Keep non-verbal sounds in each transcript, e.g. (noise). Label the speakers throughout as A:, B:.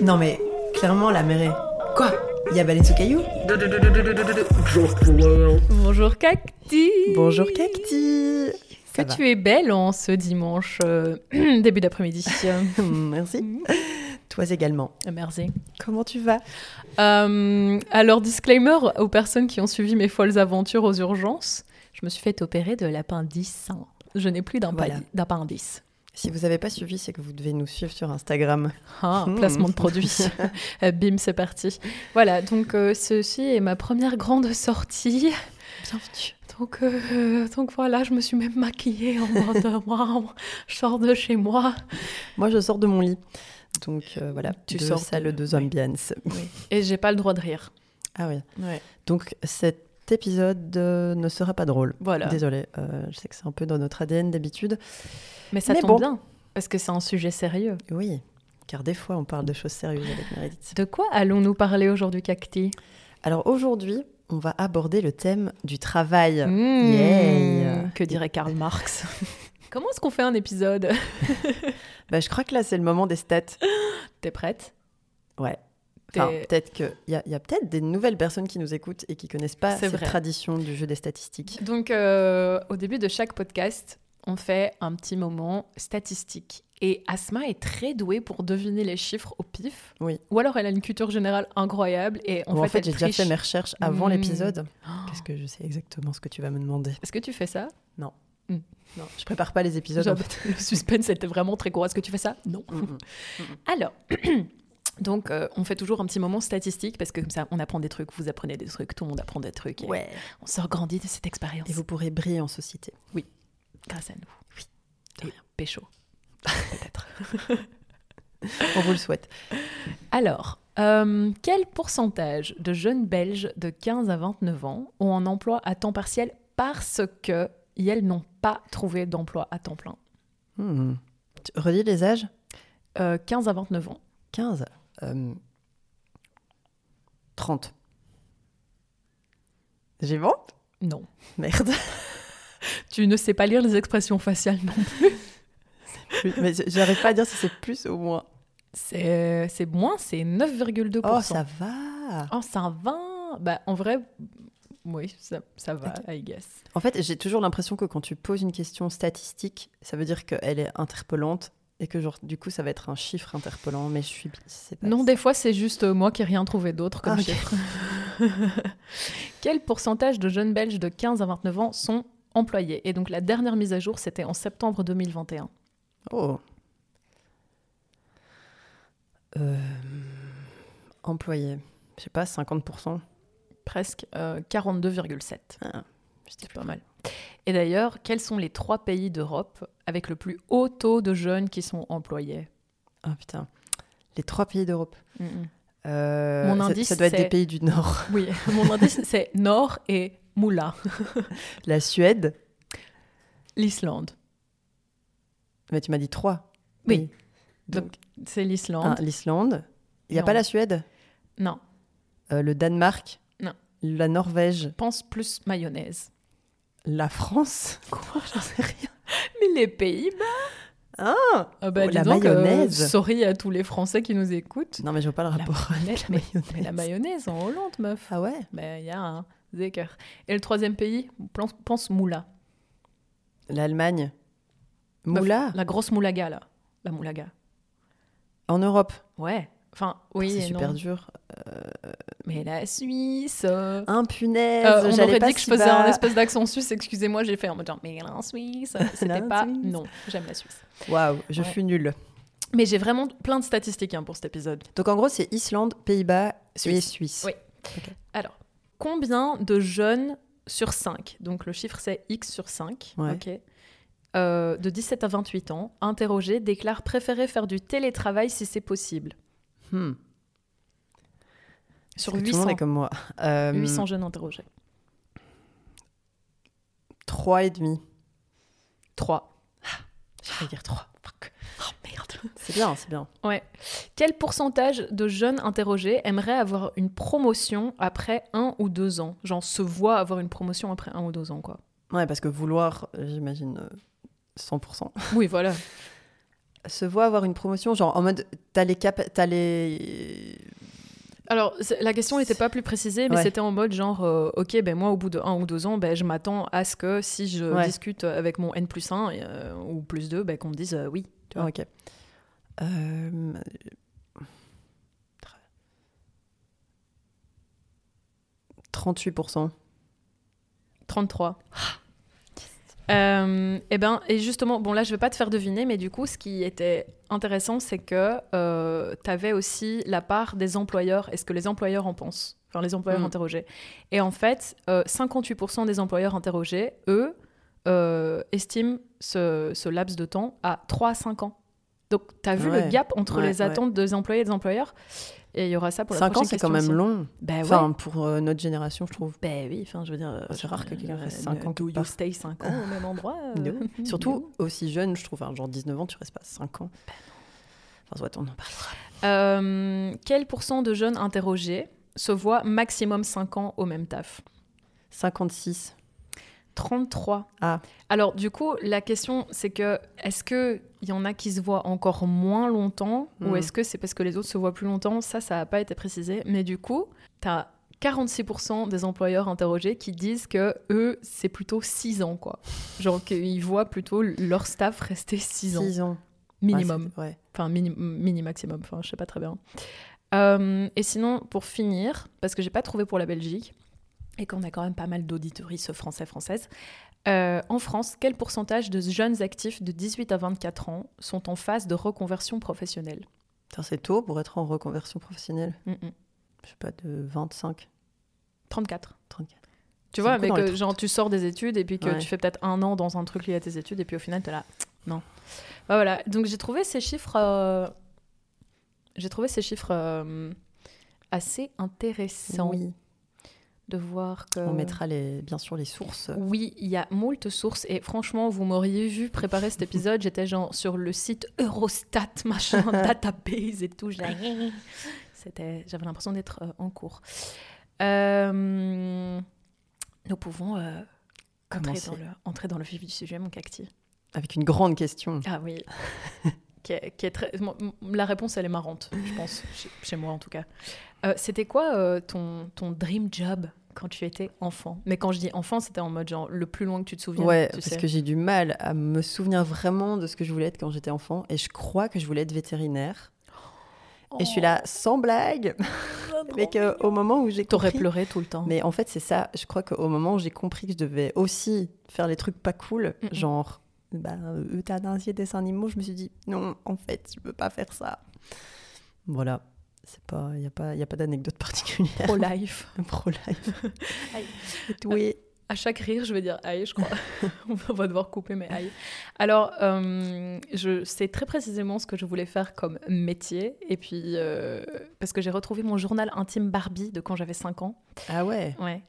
A: Non mais, clairement, la mer est...
B: Quoi?
A: Il y a baleine sous caillou
B: Bonjour Cacti
A: Bonjour Cacti
B: Que tu es belle en ce dimanche euh, (clears throat) début d'après-midi. (laughs)
A: Merci. Toi également.
B: Merci.
A: Comment tu vas?
B: Euh, alors, disclaimer aux personnes qui ont suivi mes folles aventures aux urgences, je me suis fait opérer de l'appendice. Je n'ai plus d'appendice.
A: Si vous n'avez pas suivi, c'est que vous devez nous suivre sur Instagram.
B: Ah,
A: Hmm.
B: placement de produit. (laughs) Euh, Bim, c'est parti. Voilà, donc euh, ceci est ma première grande sortie.
A: Bienvenue.
B: Donc, euh, donc voilà, je me suis même maquillée en mode waouh, je sors de chez moi.
A: Moi, je sors de mon lit. Donc euh, voilà,
B: Tu
A: deux
B: sors
A: salles,
B: de-
A: deux ambiances.
B: Et j'ai pas le droit de rire.
A: Ah oui.
B: Ouais.
A: Donc cet épisode euh, ne sera pas drôle.
B: Voilà.
A: Désolée, euh, je sais que c'est un peu dans notre ADN d'habitude.
B: Mais ça
A: Mais
B: tombe
A: bon.
B: bien, parce que c'est un sujet sérieux.
A: Oui, car des fois on parle de choses sérieuses avec Meredith.
B: De quoi allons-nous parler aujourd'hui, Cacti?
A: Alors aujourd'hui, on va aborder le thème du travail.
B: Mmh,
A: Yeah.
B: Que dirait Karl Marx? (laughs) Comment est-ce qu'on fait un épisode?
A: Bah, je crois que là c'est le moment des stats.
B: T'es prête?
A: Ouais. Enfin, peut-être qu'il y a, il y a peut-être des nouvelles personnes qui nous écoutent et qui connaissent pas cette
B: vrai.
A: tradition du jeu des statistiques.
B: Donc, euh, au début de chaque podcast, on fait un petit moment statistique. Et Asma est très douée pour deviner les chiffres au pif.
A: Oui.
B: Ou alors elle a une culture générale incroyable. Et en
A: Ou
B: fait, elle
A: j'ai déjà fait mes recherches avant
B: Mmh.
A: l'épisode.
B: Oh.
A: Qu'est-ce que je sais exactement ce que tu vas me demander?
B: Est-ce que tu fais ça?
A: Non, je prépare pas les épisodes. en fait. (laughs)
B: Le suspense était vraiment très gros. Est-ce que tu fais ça? Non.
A: Mm, mm.
B: Alors, (clears throat) donc euh, on fait toujours un petit moment statistique parce que comme ça on apprend des trucs, vous apprenez des trucs, tout le monde apprend des trucs. et
A: Ouais.
B: On se grandit de cette expérience
A: Et vous pourrez briller en société.
B: grâce à nous.
A: Oui.
B: Et pécho. (laughs) Peut-être. (laughs)
A: On vous le souhaite.
B: Alors, euh, quel pourcentage de jeunes Belges de 15 à 29 ans ont un emploi à temps partiel parce que elles n'ont pas trouvé d'emploi à temps plein?
A: Hmm. Redis les âges?
B: Euh, 15 à 29 ans.
A: 15. Euh, 30. J'ai bon
B: Non.
A: Merde. (laughs)
B: Tu ne sais pas lire les expressions faciales non plus.
A: Mais j'arrive pas à dire si c'est plus ou moins.
B: C'est moins, c'est 9,2%.
A: Oh, ça va.
B: Oh, ça va Bah, en vrai, oui, ça, ça va, I guess.
A: En fait, j'ai toujours l'impression que quand tu poses une question statistique, ça veut dire qu'elle est interpellante et que genre du coup ça va être un chiffre interpellant. Mais je suis, pas.
B: Non, des fois, c'est juste euh, moi qui n'ai rien trouvé d'autre comme
A: Ah,
B: chiffre. (laughs) Quel pourcentage de jeunes Belges de 15 à 29 ans sont employés? Et donc, la dernière mise à jour, c'était en septembre 2021.
A: Oh. Euh, employé. Je sais pas, 50%.
B: Presque euh, 42,7.
A: Ah,
B: C'est pas mal. Et d'ailleurs, quels sont les trois pays d'Europe avec le plus haut taux de jeunes qui sont employés?
A: Ah putain. Les trois pays d'Europe.
B: Mhm.
A: Euh,
B: Mon
A: ça-
B: indice,
A: ça doit être des pays du Nord. (laughs)
B: Oui, mon indice, (laughs) c'est Nord et Moula,
A: La Suède.
B: l'Islande.
A: Mais tu m'as dit trois.
B: Oui.
A: Donc,
B: Donc, c'est l'Islande.
A: un, l'Islande. Il n'y a
B: Non.
A: pas la Suède?
B: Non,
A: Euh, Le Danemark?
B: Non.
A: La Norvège?
B: Pense plus mayonnaise.
A: La France (laughs) Quoi J'en sais rien.
B: Mais les Pays-Bas
A: Ah
B: Ah bah,
A: Oh,
B: dis
A: la
B: donc, euh,
A: mayonnaise.
B: sorry à tous les Français qui nous écoutent.
A: Non, mais je vois pas le
B: La
A: rapport.
B: mayonnaise,
A: avec la
B: mais la mayonnaise en Hollande, meuf.
A: Ah ouais
B: Ben, il y a un zéker. Et le troisième pays, pense, pense moula.
A: L'Allemagne
B: Meuf,
A: Moula
B: La grosse moulaga, là. La moulaga.
A: En Europe
B: Ouais. Enfin, oui
A: C'est super
B: non.
A: dur.
B: Mais la Suisse... euh,
A: Un punaise
B: euh, on aurait
A: pas
B: dit que je faisais
A: bas.
B: un espèce d'accent suisse, excusez-moi, j'ai fait en mode genre, mais la Suisse, (laughs) c'était pas...
A: Suisse.
B: Non, j'aime la Suisse.
A: Waouh, je
B: Ouais.
A: suis nulle.
B: Mais j'ai vraiment plein de statistiques hein, pour cet épisode.
A: Donc en gros, c'est Islande, Pays-Bas et
B: Suisse.
A: Suisse.
B: Oui. Alors, combien de jeunes sur 5, donc le chiffre c'est X sur 5,
A: Ouais.
B: ok, euh, de 17 à 28 ans, interrogés, déclarent préférer faire du télétravail si c'est possible
A: Hmm.
B: Sur
A: Parce que Tout le monde
B: 800,
A: est comme moi. (laughs) Euh,
B: 800 jeunes interrogés.
A: Trois et demi.
B: 3.
A: J'ai failli dire trois.
B: Oh merde
A: C'est bien, c'est bien.
B: Ouais. Quel pourcentage de jeunes interrogés aimeraient avoir une promotion après un ou deux ans? Genre se voit avoir une promotion après un ou deux ans, quoi.
A: Ouais, parce que vouloir, euh, j'imagine, euh, 100%.
B: Oui, voilà. (laughs)
A: se voit avoir une promotion, genre en mode, t'as les cap, t'as les.
B: Alors, la question n'était pas plus précisée, mais
A: Ouais.
B: c'était en mode genre, euh, ok, ben moi, au bout de un ou deux ans, ben, je m'attends à ce que si je
A: Ouais.
B: discute avec mon N plus 1 ou plus 2, ben, qu'on me dise euh, oui. Tu vois.
A: ok. Euh, 38%.
B: 33. Euh, et ben, et justement, bon là, je vais pas te faire deviner, mais du coup, ce qui était intéressant, c'est que tu avais aussi la part des employeurs et ce que les employeurs en pensent, enfin les employeurs
A: Mm.
B: interrogés. Et en fait, euh, 58% des employeurs interrogés, eux, euh, estiment ce, ce laps de temps à 3 à 5 ans. Donc, tu as vu
A: Ouais.
B: le gap entre
A: Ouais,
B: les
A: ouais.
B: attentes des employés et des employeurs? Et il y aura ça pour la
A: 5 ans, c'est quand même
B: aussi.
A: long. Enfin,
B: ouais.
A: pour euh, notre génération, je trouve.
B: Ben oui, enfin, je veux dire. euh,
A: C'est rare que quelqu'un
B: euh,
A: reste cinq
B: euh,
A: ans
B: Do you stay 5 ans au même endroit euh,
A: No.
B: no. (laughs)
A: Surtout aussi jeune, je trouve. hein, genre 19 ans, tu restes pas 5 ans. Enfin, soit on en parlera.
B: Euh, quel pourcent de jeunes interrogés se voient maximum 5 ans au même taf?
A: 56.
B: 33.
A: Ah.
B: Alors, du coup, la question, c'est que est-ce qu'il y en a qui se voient encore moins longtemps ou
A: Hmm.
B: est-ce que c'est parce que les autres se voient plus longtemps? Ça, ça n'a pas été précisé. Mais du coup, tu as 46% des employeurs interrogés qui disent que eux, c'est plutôt 6 ans, quoi. Genre qu'ils voient plutôt leur staff rester 6 ans.
A: 6 ans.
B: Minimum.
A: Ouais.
B: Enfin, mini, mini maximum, enfin, je sais pas très bien. Euh, et sinon, pour finir, parce que j'ai pas trouvé pour la Belgique, et qu'on a quand même pas mal d'auditoristes français-françaises, euh, en France, quel pourcentage de jeunes actifs de 18 à 24 ans sont en phase de reconversion professionnelle?
A: C'est tôt pour être en reconversion professionnelle.
B: Mm, mm.
A: Je sais pas, de 25,
B: 34.
A: 34.
B: Tu vois, mais que
A: 30.
B: genre tu sors des études et puis que
A: Ouais.
B: tu fais peut-être un an dans un truc lié à tes études et puis au final t'es là, non. Bah, voilà, donc j'ai trouvé ces chiffres, euh, j'ai trouvé ces chiffres euh, assez intéressants
A: Oui.
B: De voir que.
A: On mettra les, bien sûr les sources.
B: Oui, il y a moult sources et franchement, vous m'auriez vu préparer cet épisode, j'étais genre sur le site Eurostat, (laughs) machin, (laughs) database et tout. C'était, j'avais l'impression d'être euh, en cours. Euh, nous pouvons euh, entrer, dans le, entrer dans le vif du sujet, mon cacti.
A: Avec une grande question.
B: Ah oui. (laughs) qui est, qui est très... mon- mon- La réponse, elle est marrante, je pense, chez, chez moi en tout cas. Euh, C'était quoi euh, ton, ton dream job quand tu étais enfant? Mais quand je dis enfant, c'était en mode genre le plus loin que tu te souviens.
A: Ouais, parce
B: sais.
A: que j'ai du mal à me souvenir vraiment de ce que je voulais être quand j'étais enfant. Et je crois que je voulais être vétérinaire. Et je suis là, sans blague. (laughs) (laughs) Mais qu'au moment où j'ai
B: Oh. T'aurais
A: compris...
B: pleuré tout le temps.
A: Mais en fait, c'est ça. Je crois qu'au moment où j'ai compris que je devais aussi faire les trucs pas cool, genre bah, euthanasier des animaux, je me suis dit non, en fait, je peux pas faire ça. Voilà. C'est pas, il y a pas, y a pas d'anecdote particulière.
B: Pro-life. (laughs)
A: Pro-life.
B: Aïe.
A: Oui.
B: À chaque rire, je vais dire aïe, je crois. (laughs) On va devoir couper, mais aïe. Alors, euh, je sais très précisément ce que je voulais faire comme métier. Et puis, euh, parce que j'ai retrouvé mon journal intime Barbie de quand j'avais 5 ans.
A: Ah ouais.
B: Ouais.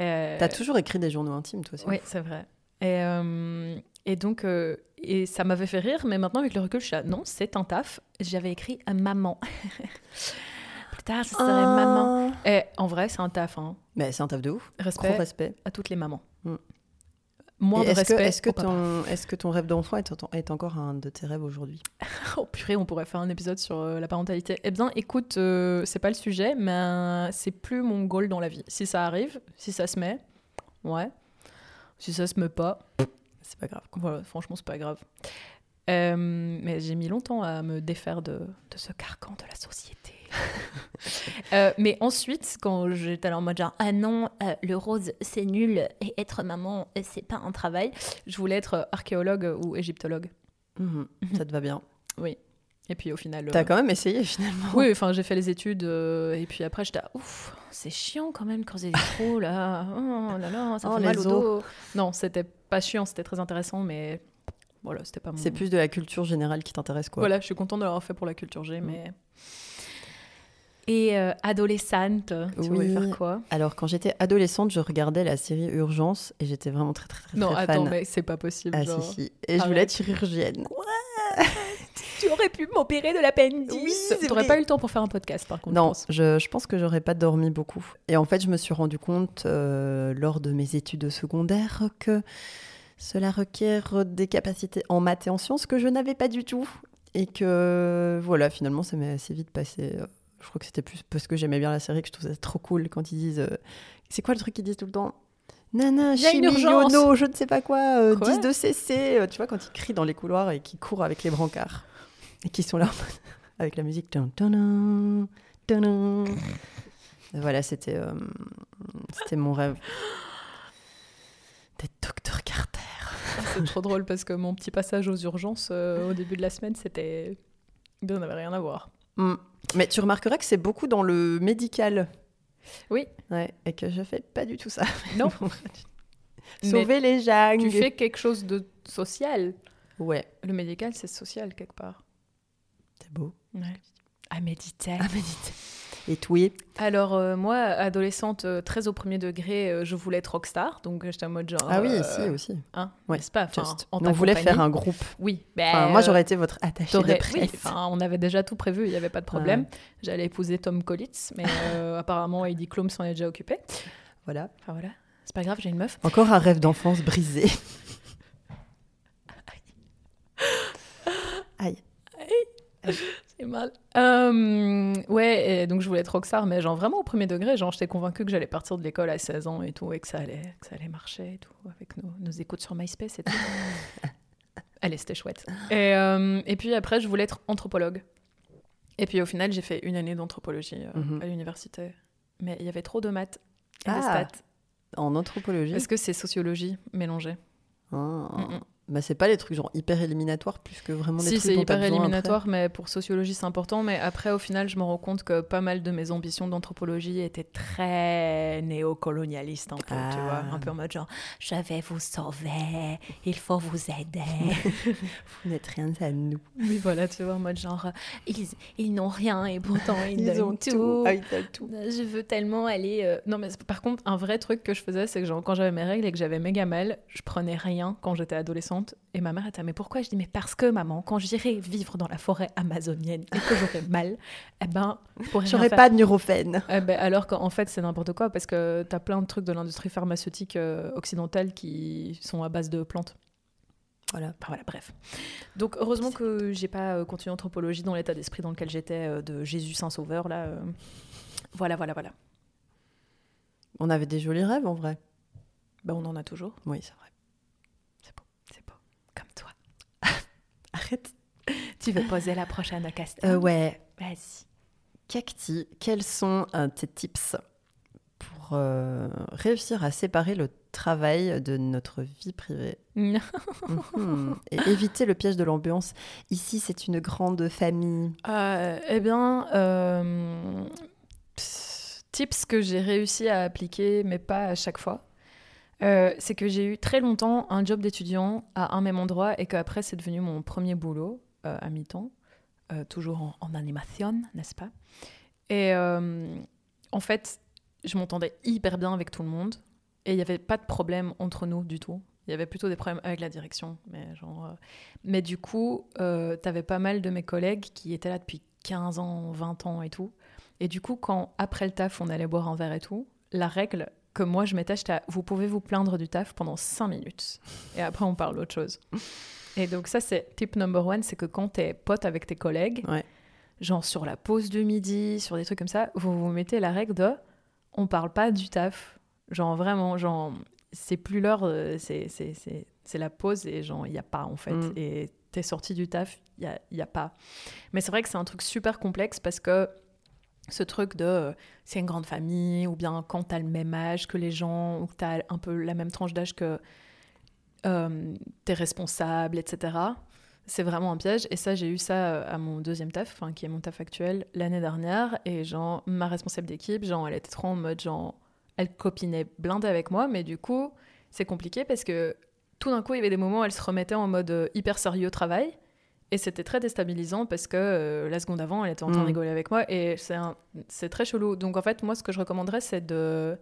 B: Euh,
A: T'as toujours écrit des journaux intimes, toi aussi.
B: Oui, c'est vrai. Et, euh, et donc, euh, et ça m'avait fait rire, mais maintenant, avec le recul, je suis là, non, c'est un taf. J'avais écrit à maman. (laughs) Plus tard, ça serait maman.
A: Ah.
B: Et en vrai, c'est un taf. Hein.
A: Mais c'est un taf de ouf.
B: Respect
A: Trop respect.
B: à toutes les mamans.
A: Mm.
B: Moins
A: Et
B: de
A: Est-ce que,
B: respect.
A: est-ce que ton, est-ce que ton rêve d'enfant est, est encore un de tes rêves aujourd'hui? (laughs)
B: Oh purée, on pourrait faire un épisode sur euh, la parentalité. Eh bien, écoute, euh, c'est pas le sujet, mais euh, c'est plus mon goal dans la vie. Si ça arrive, si ça se met, ouais. Si ça se met pas,
A: C'est pas grave.
B: voilà, franchement, c'est pas grave. Euh, mais j'ai mis longtemps à me défaire de, de ce carcan de la société. (laughs) Euh, mais ensuite, quand j'étais en mode genre, ah non, euh, le rose c'est nul et être maman c'est pas un travail, je voulais être archéologue ou égyptologue.
A: Mhm. Ça te va bien. (laughs)
B: Et puis au final.
A: T'as quand même essayé finalement.
B: Oui, enfin j'ai fait les études et puis après j'étais ouf, c'est chiant quand même quand c'est des trous là. (laughs) Oh là là, ça
A: Oh,
B: fait mal au dos. Non, c'était pas chiant, c'était très intéressant, mais voilà, c'était pas mon.
A: C'est plus de la culture générale qui t'intéresse, quoi.
B: Voilà, je suis contente de l'avoir fait pour la culture G, mais. Et euh, adolescente, tu voulais
A: Oui.
B: faire quoi?
A: Alors, quand j'étais adolescente, je regardais la série Urgence et j'étais vraiment très, très, très,
B: Non,
A: très
B: attends,
A: fan.
B: mais c'est pas possible.
A: Ah,
B: genre.
A: si, si. Et je
B: Ah
A: voulais
B: ouais.
A: être chirurgienne.
B: Tu aurais pu m'opérer de l'appendix.
A: Oui, c'est
B: T'aurais
A: vrai.
B: pas eu le temps pour faire un podcast, par contre. je
A: Non,
B: pense.
A: je, je pense que j'aurais pas dormi beaucoup. Et en fait, je me suis rendu compte euh, lors de mes études secondaires que cela requiert des capacités en maths et en sciences que je n'avais pas du tout. Et que voilà, finalement, ça m'est assez vite passé. Euh, Je crois que c'était plus parce que j'aimais bien la série que je trouvais ça trop cool quand ils disent. euh, c'est quoi le truc qu'ils disent tout le temps? Nana, yono, je ne sais pas quoi, euh,
B: Quoi?
A: 10 de CC. euh, tu vois, quand ils crient dans les couloirs et qu'ils courent avec les brancards. Et qu'ils sont là (laughs) avec la musique. Voilà, c'était euh, c'était mon rêve. D'être docteur Carter.
B: C'est trop drôle parce que mon petit passage aux urgences euh, au début de la semaine, c'était. Ça n'avait rien à voir.
A: Mm. Mais tu remarqueras que c'est beaucoup dans le médical.
B: Oui.
A: Ouais, et que je fais pas du tout ça.
B: Non. (laughs) Mais
A: Sauver les gens.
B: tu fais quelque chose de social.
A: Ouais,
B: Le médical, c'est social quelque part.
A: C'est beau.
B: Ouais. À méditer.
A: À méditer. Et oui.
B: Alors, euh, moi, adolescente, euh, très au premier degré, euh, je voulais être rockstar. Donc, j'étais en mode genre.
A: Ah oui, si aussi.
B: Hein,
A: Ouais,
B: n'est-ce pas?
A: On voulait faire un groupe.
B: Oui. ben,
A: moi, j'aurais été votre attaché de presse.
B: oui, on avait déjà tout prévu, il n'y avait pas de problème. J'allais épouser Tom Collitz, mais apparemment, Heidi Klum s'en est déjà occupé.
A: Voilà.
B: Enfin voilà, c'est pas grave, j'ai une meuf.
A: Encore un rêve d'enfance brisé. (laughs) Aïe. (laughs)
B: C'est mal. Euh, ouais, et donc je voulais être rockstar, mais genre vraiment au premier degré, genre j'étais convaincue que j'allais partir de l'école à 16 ans et tout, et que ça allait, que ça allait marcher et tout, avec nos, nos écoutes sur MySpace et tout. (laughs) Allez, c'était chouette. Et, euh, et puis après, je voulais être anthropologue. Et puis au final, j'ai fait une année d'anthropologie euh,
A: Mhm.
B: à l'université. Mais il y avait trop de maths et de
A: Ah,
B: stats.
A: En anthropologie?
B: Parce que c'est sociologie mélangée.
A: Ah.
B: Mm-mm.
A: Bah, c'est pas les trucs genre hyper éliminatoires plus que vraiment des
B: Si,
A: trucs
B: c'est hyper éliminatoire, mais pour sociologie, c'est important. Mais après, au final, je me rends compte que pas mal de mes ambitions d'anthropologie étaient très néocolonialistes, un peu, tu
A: Ah.
B: vois. Un peu en mode genre, je vais vous sauver, il faut vous aider.
A: après. (laughs) Vous n'êtes rien à nous.
B: oui, voilà, tu vois, en mode genre, ils, ils n'ont rien et pourtant ils, (laughs)
A: Ils ont
B: tout.
A: tout. Ah, ils tout.
B: Je veux tellement aller. euh, Non, mais par contre, un vrai truc que je faisais, c'est que genre, quand j'avais mes règles et que j'avais méga mal, je prenais rien quand j'étais adolescente. Et ma mère était, mais pourquoi? Je dis, mais parce que maman, quand j'irai vivre dans la forêt amazonienne et que j'aurai (laughs) mal, eh ben, faire.
A: pas de neurophène.
B: Eh ben, alors qu'en fait, c'est n'importe quoi parce que t'as plein de trucs de l'industrie pharmaceutique euh, occidentale qui sont à base de plantes.
A: Voilà.
B: Enfin, voilà, bref. Donc, heureusement que j'ai pas euh, continué anthropologie dans l'état d'esprit dans lequel j'étais euh, de Jésus Saint-Sauveur, là. euh. Voilà, voilà, voilà.
A: On avait des jolis rêves en vrai.
B: Ben, on en a toujours.
A: Oui, c'est vrai.
B: C'est beau. Comme toi.
A: Arrête.
B: Tu veux poser la prochaine question
A: Euh, ouais.
B: Vas-y.
A: Cacti, quels sont euh, tes tips pour euh, réussir à séparer le travail de notre vie privée? Mhm. et éviter le piège de l'ambiance Ici, c'est une grande famille.
B: Euh, eh bien, euh, tips que j'ai réussi à appliquer, mais pas à chaque fois. Euh, c'est que j'ai eu très longtemps un job d'étudiant à un même endroit et qu'après c'est devenu mon premier boulot euh, à mi-temps, euh, toujours en, animation, n'est-ce pas? Et en fait, je m'entendais hyper bien avec tout le monde et il n'y avait pas de problème entre nous du tout. Il y avait plutôt des problèmes avec la direction, mais genre. mais du coup, t'avais pas mal de mes collègues qui étaient là depuis 15 ans, 20 ans et tout. Et du coup, quand après le taf, on allait boire un verre et tout, la règle que moi je m'étais à, vous pouvez vous plaindre du taf pendant 5 minutes. Et après, on parle autre chose. Et donc, ça, c'est tip number one c'est que quand t'es pote avec tes collègues,
A: Ouais.
B: genre sur la pause de midi, sur des trucs comme ça, vous vous mettez la règle de on parle pas du taf. Genre vraiment, genre, c'est plus l'heure, euh, c'est, c'est, c'est, c'est la pause et genre, il n'y a pas en fait.
A: Mm.
B: Et t'es sorti du taf, il n'y a, y a pas. Mais c'est vrai que c'est un truc super complexe parce que ce truc de euh, c'est une grande famille ou bien quand t'as le même âge que les gens ou que t'as un peu la même tranche d'âge que euh, t'es responsable, etc. C'est vraiment un piège. Et ça, j'ai eu ça euh, à mon deuxième taf, qui est mon taf actuel, l'année dernière. Et genre, ma responsable d'équipe, genre, elle était trop en mode, genre, elle copinait blindée avec moi. Mais du coup, c'est compliqué parce que tout d'un coup, il y avait des moments où elle se remettait en mode hyper sérieux travail. Et c'était très déstabilisant parce que euh, la seconde avant, elle était en train de
A: Mm.
B: rigoler avec moi. Et c'est un- c'est très chelou. Donc en fait, moi, ce que je recommanderais, c'est de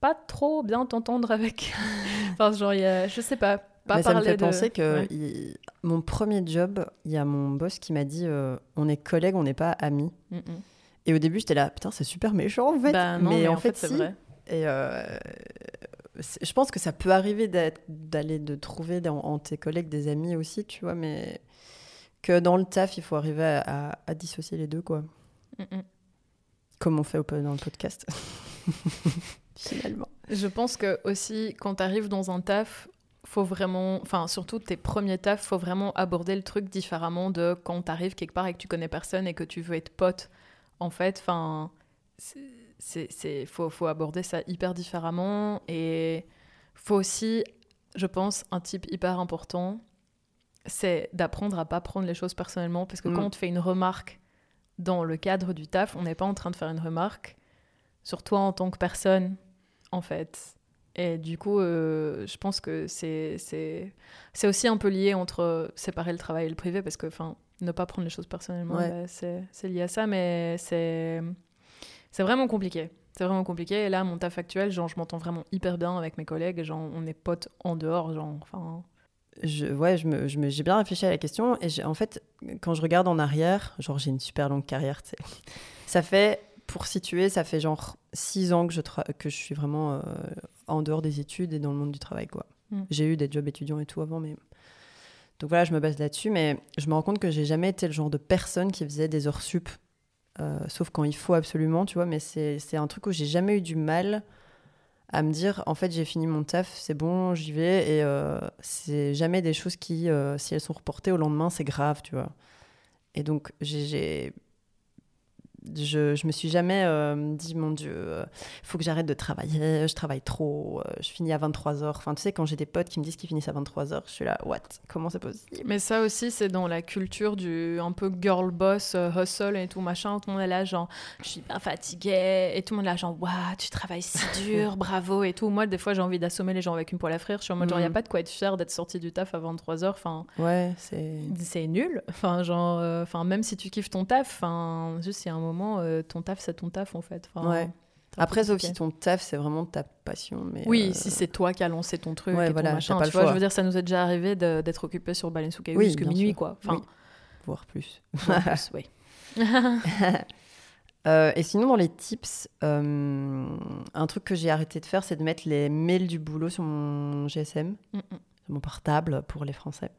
B: pas trop bien t'entendre avec. (laughs) enfin, genre, y a, je sais pas, pas
A: Mais ça me fait
B: de-
A: penser que
B: Ouais.
A: il- mon premier job, il y a mon boss qui m'a dit euh, on est collègues, on n'est pas amis. Et au début, j'étais là, putain, c'est super méchant en fait.
B: Bah non, mais,
A: en,
B: en fait, c'est
A: si.
B: vrai.
A: Et euh, je pense que ça peut arriver d'aller de trouver dans, en tes collègues des amis aussi, tu vois, mais que dans le taf, il faut arriver à, dissocier les deux, quoi. Comme on fait dans le podcast. (laughs) Finalement.
B: Je pense que aussi, quand tu arrives dans un taf, faut vraiment, enfin surtout tes premiers tafs, faut vraiment aborder le truc différemment de quand tu arrives quelque part et que tu connais personne et que tu veux être pote. En fait, enfin, c'est faut, faut aborder ça hyper différemment et faut aussi, je pense, un type hyper important, c'est d'apprendre à pas prendre les choses personnellement parce que quand mm. on te fait une remarque dans le cadre du taf, on n'est pas en train de faire une remarque sur toi en tant que personne, en fait. Et du coup, euh, je pense que c'est aussi un peu lié entre séparer le travail et le privé, parce que ne pas prendre les choses personnellement, bah, c'est lié à ça, mais c'est vraiment compliqué. C'est vraiment compliqué. Et là, mon taf actuel, genre, je m'entends vraiment hyper bien avec mes collègues. Genre, on est potes en dehors, genre, enfin...
A: Je, ouais, j'ai je me, j'ai bien réfléchi à la question. Et en fait, quand je regarde en arrière, genre, j'ai une super longue carrière, tu sais. Ça fait pour situer, ça fait genre six ans que je, que je suis vraiment euh, en dehors des études et dans le monde du travail. quoi. Mm. J'ai eu des jobs étudiants et tout avant, mais. Donc voilà, je me base là-dessus, mais je me rends compte que j'ai jamais été le genre de personne qui faisait des heures sup, euh, sauf quand il faut absolument, tu vois, mais c'est un truc où j'ai jamais eu du mal à me dire, en fait, j'ai fini mon taf, c'est bon, j'y vais, et euh, c'est jamais des choses qui, si elles sont reportées au lendemain, c'est grave, tu vois. Et donc, j'ai je, je me suis jamais euh, dit, mon Dieu, il euh, faut que j'arrête de travailler, je travaille trop, euh, je finis à 23h. Enfin, tu sais, quand j'ai des potes qui me disent qu'ils finissent à 23h, je suis là, what? Comment c'est possible?
B: Mais ça aussi, c'est dans la culture du un peu girl boss, hustle et tout machin. Tout le monde est là, genre, je suis pas fatiguée. Et tout le monde est là, genre, waouh, tu travailles si (laughs) dur, bravo et tout. Moi, des fois, j'ai envie d'assommer les gens avec une poêle à frire. Je suis en mode, genre, il n'y a mm. pas de quoi être fier d'être sorti du taf à 23h. Enfin,
A: ouais, c'est.
B: C'est nul. Enfin, genre, enfin, même si tu kiffes ton taf, enfin, juste, il y a un moment euh, ton taf, c'est ton taf en fait.
A: ouais. Après, sauf si ton taf, c'est vraiment ta passion. Mais
B: oui, euh, si c'est toi qui as lancé ton truc et voilà, machin. Tu vois, je veux dire, ça nous est déjà arrivé d'être occupé sur sous oui, jusqu'à minuit, quoi. Enfin,
A: Voire plus.
B: Voire plus, (laughs) oui.
A: Euh, et sinon, dans les tips, un truc que j'ai arrêté de faire, c'est de mettre les mails du boulot sur mon GSM, mm, mm. sur mon portable pour les Français.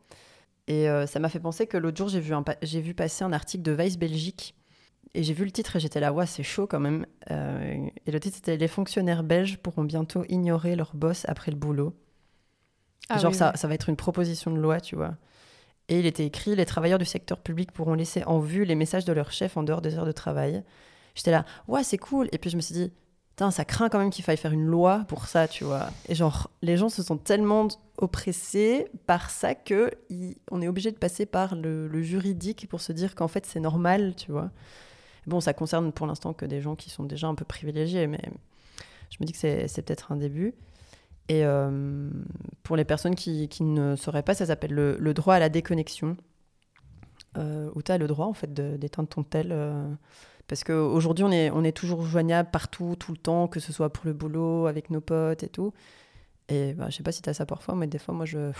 A: Et ça m'a fait penser que l'autre jour, j'ai vu, vu passer un article de Vice Belgique et j'ai vu le titre et j'étais là, ouais, c'est chaud quand même. Euh, et le titre c'était Les fonctionnaires belges pourront bientôt ignorer leur boss après le boulot. Ah Genre, ça, ça va être une proposition de loi, tu vois. Et il était écrit Les travailleurs du secteur public pourront laisser en vue les messages de leur chef en dehors des heures de travail. J'étais là, ouais, c'est cool. Et puis je me suis dit, ça craint quand même qu'il faille faire une loi pour ça, tu vois. Et genre, les gens se sont tellement oppressés par ça que on est obligé de passer par le, le juridique pour se dire qu'en fait c'est normal, tu vois. Bon, ça concerne pour l'instant que des gens qui sont déjà un peu privilégiés, mais je me dis que c'est peut-être un début. Et euh, pour les personnes qui, ne sauraient pas, ça s'appelle le, droit à la déconnexion, euh, où tu as le droit en fait d'éteindre ton tel. Euh, parce qu'aujourd'hui, on est, toujours joignable partout, tout le temps, que ce soit pour le boulot, avec nos potes et tout. Et bah, je sais pas si tu as ça parfois, mais des fois, moi, je,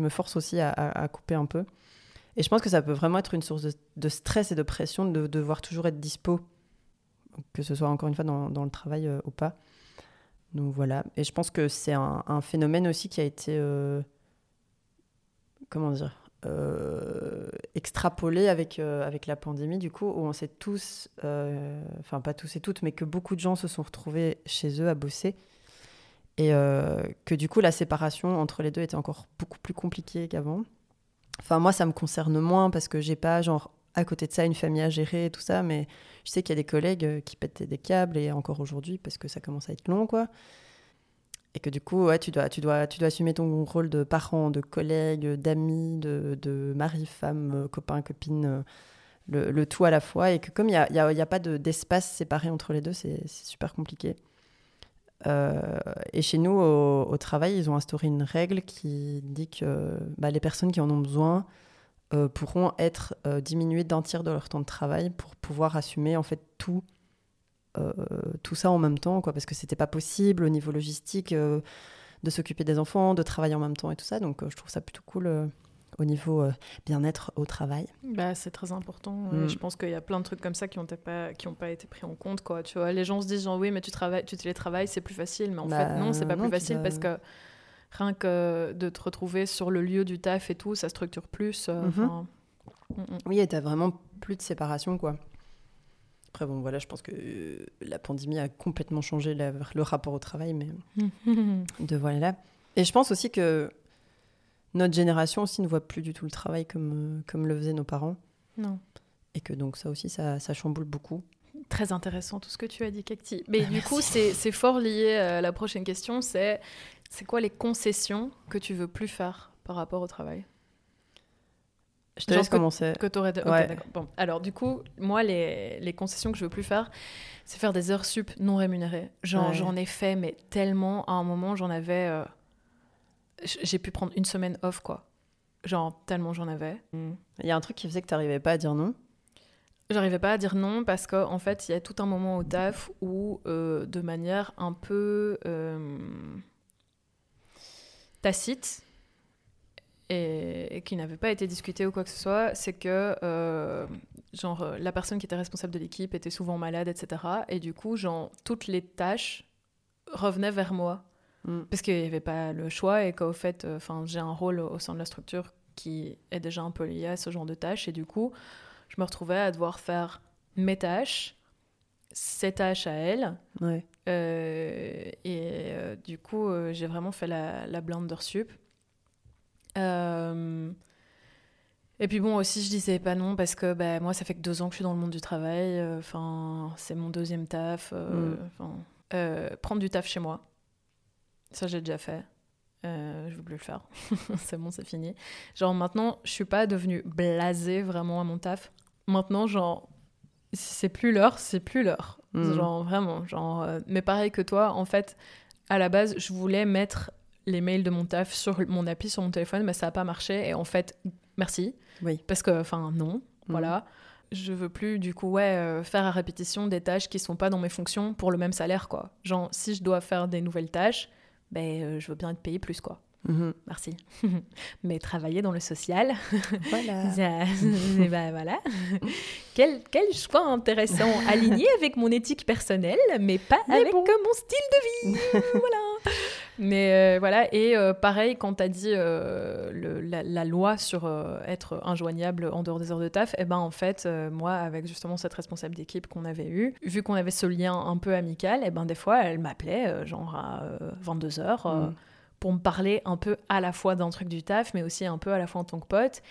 A: me force aussi à, couper un peu. Et je pense que ça peut vraiment être une source de, stress et de pression de, devoir toujours être dispo, que ce soit encore une fois dans, dans le travail euh, ou pas. Donc voilà. Et je pense que c'est un, phénomène aussi qui a été. Euh, comment dire euh, extrapolé avec, avec la pandémie, du coup, où on s'est tous, enfin pas tous et toutes, mais que beaucoup de gens se sont retrouvés chez eux à bosser. Et que du coup, la séparation entre les deux était encore beaucoup plus compliquée qu'avant. Moi, ça me concerne moins parce que j'ai pas, genre, à côté de ça, une famille à gérer et tout ça, mais je sais qu'il y a des collègues euh, qui pètent des câbles et encore aujourd'hui parce que ça commence à être long, quoi. Et que du coup, tu dois, tu dois, tu dois assumer ton rôle de parent, de collègue, d'ami, de, de mari, femme, euh, copain, copine, euh, le, le, tout à la fois. Et que comme il n'y a, y a, y a, pas d'espace séparé entre les deux, c'est super compliqué. Euh, et chez nous, au, travail, ils ont instauré une règle qui dit que bah, les personnes qui en ont besoin euh, pourront être euh, diminuées d'un tiers de leur temps de travail pour pouvoir assumer en fait tout, tout ça en même temps, quoi, parce que c'était pas possible au niveau logistique de s'occuper des enfants, de travailler en même temps et tout ça. Donc je trouve ça plutôt cool au niveau euh, bien-être au travail
B: bah, C'est très important. Mm. Je pense qu'il y a plein de trucs comme ça qui n'ont pas, pas été pris en compte. Quoi. Tu vois, les gens se disent genre oui, mais tu, travailles, tu télétravailles, c'est plus facile. Mais en fait, bah, non, c'est pas plus facile parce que rien que de te retrouver sur le lieu du taf et tout, ça structure plus. Euh, mhm.
A: mm, mm. Oui, et t'as vraiment plus de séparation, quoi. Après, bon, voilà, je pense que la pandémie a complètement changé le rapport au travail, mais (laughs) de voilà. Et je pense aussi que notre génération aussi ne voit plus du tout le travail comme, comme le faisaient nos parents.
B: Non.
A: Et que donc ça aussi, ça, ça chamboule beaucoup.
B: Très intéressant tout ce que tu as dit, Cacti. Mais bah, du coup, c'est fort lié à la prochaine question, c'est c'est quoi les concessions que tu veux plus faire par rapport au travail?
A: Je te laisse commencer.
B: Que aurais... Bon, alors du coup, moi, les, les, concessions que je veux plus faire, c'est faire des heures sup non rémunérées. Genre, j'en ai fait, mais tellement, à un moment, j'en avais... Euh, j'ai pu prendre une semaine off, quoi. Genre, tellement j'en avais.
A: Il y a un truc qui faisait que tu n'arrivais pas à dire non?
B: J'arrivais pas à dire non parce qu'en en fait, il y a tout un moment au taf où, euh, de manière un peu... Euh, tacite et, qui n'avait pas été discuté ou quoi que ce soit, c'est que euh, genre la personne qui était responsable de l'équipe était souvent malade, etc. Et du coup, genre toutes les tâches revenaient vers moi mm. parce qu'il n'y avait pas le choix et qu'au fait, euh, enfin, j'ai un rôle au sein de la structure qui est déjà un peu lié à ce genre de tâches et du coup, je me retrouvais à devoir faire mes tâches ses tâches à elle.
A: Ouais.
B: Euh, et euh, du coup, j'ai vraiment fait la, la blinde sup. et puis bon, aussi, je disais pas non parce que bah, moi, ça fait que deux ans que je suis dans le monde du travail. Enfin, c'est mon deuxième taf. Mm. prendre du taf chez moi. Ça, j'ai déjà fait. Euh, je veux plus le faire. (laughs) c'est bon, c'est fini. Genre maintenant, je suis pas devenue blasée vraiment à mon taf. Maintenant, genre, si c'est plus l'heure, c'est plus l'heure. Mm. Genre vraiment, genre. Euh, mais pareil que toi, en fait, à la base, je voulais mettre les mails de mon taf sur mon appli sur mon téléphone, mais ça n'a pas marché. Et en fait, merci.
A: Oui.
B: Parce que, enfin, non. Mm. Voilà. Je veux plus, du coup, ouais, euh, faire à répétition des tâches qui sont pas dans mes fonctions pour le même salaire, quoi. Genre, si je dois faire des nouvelles tâches, ben, euh, je veux bien être payé plus, quoi. Mhm. Merci. (laughs) Mais travailler dans le social,
A: voilà. (laughs)
B: ben voilà. quel, quel choix intéressant, aligné avec mon éthique personnelle, mais pas avec mon style de vie. (laughs) voilà. Mais euh, voilà, et euh, pareil, quand tu as dit le, la, loi sur être injoignable en dehors des heures de taf, et eh ben en fait, moi, avec justement cette responsable d'équipe qu'on avait eue, vu qu'on avait ce lien un peu amical, et eh ben des fois, elle m'appelait genre à 22h pour me parler un peu à la fois d'un truc du taf, mais aussi un peu à la fois en tant que pote.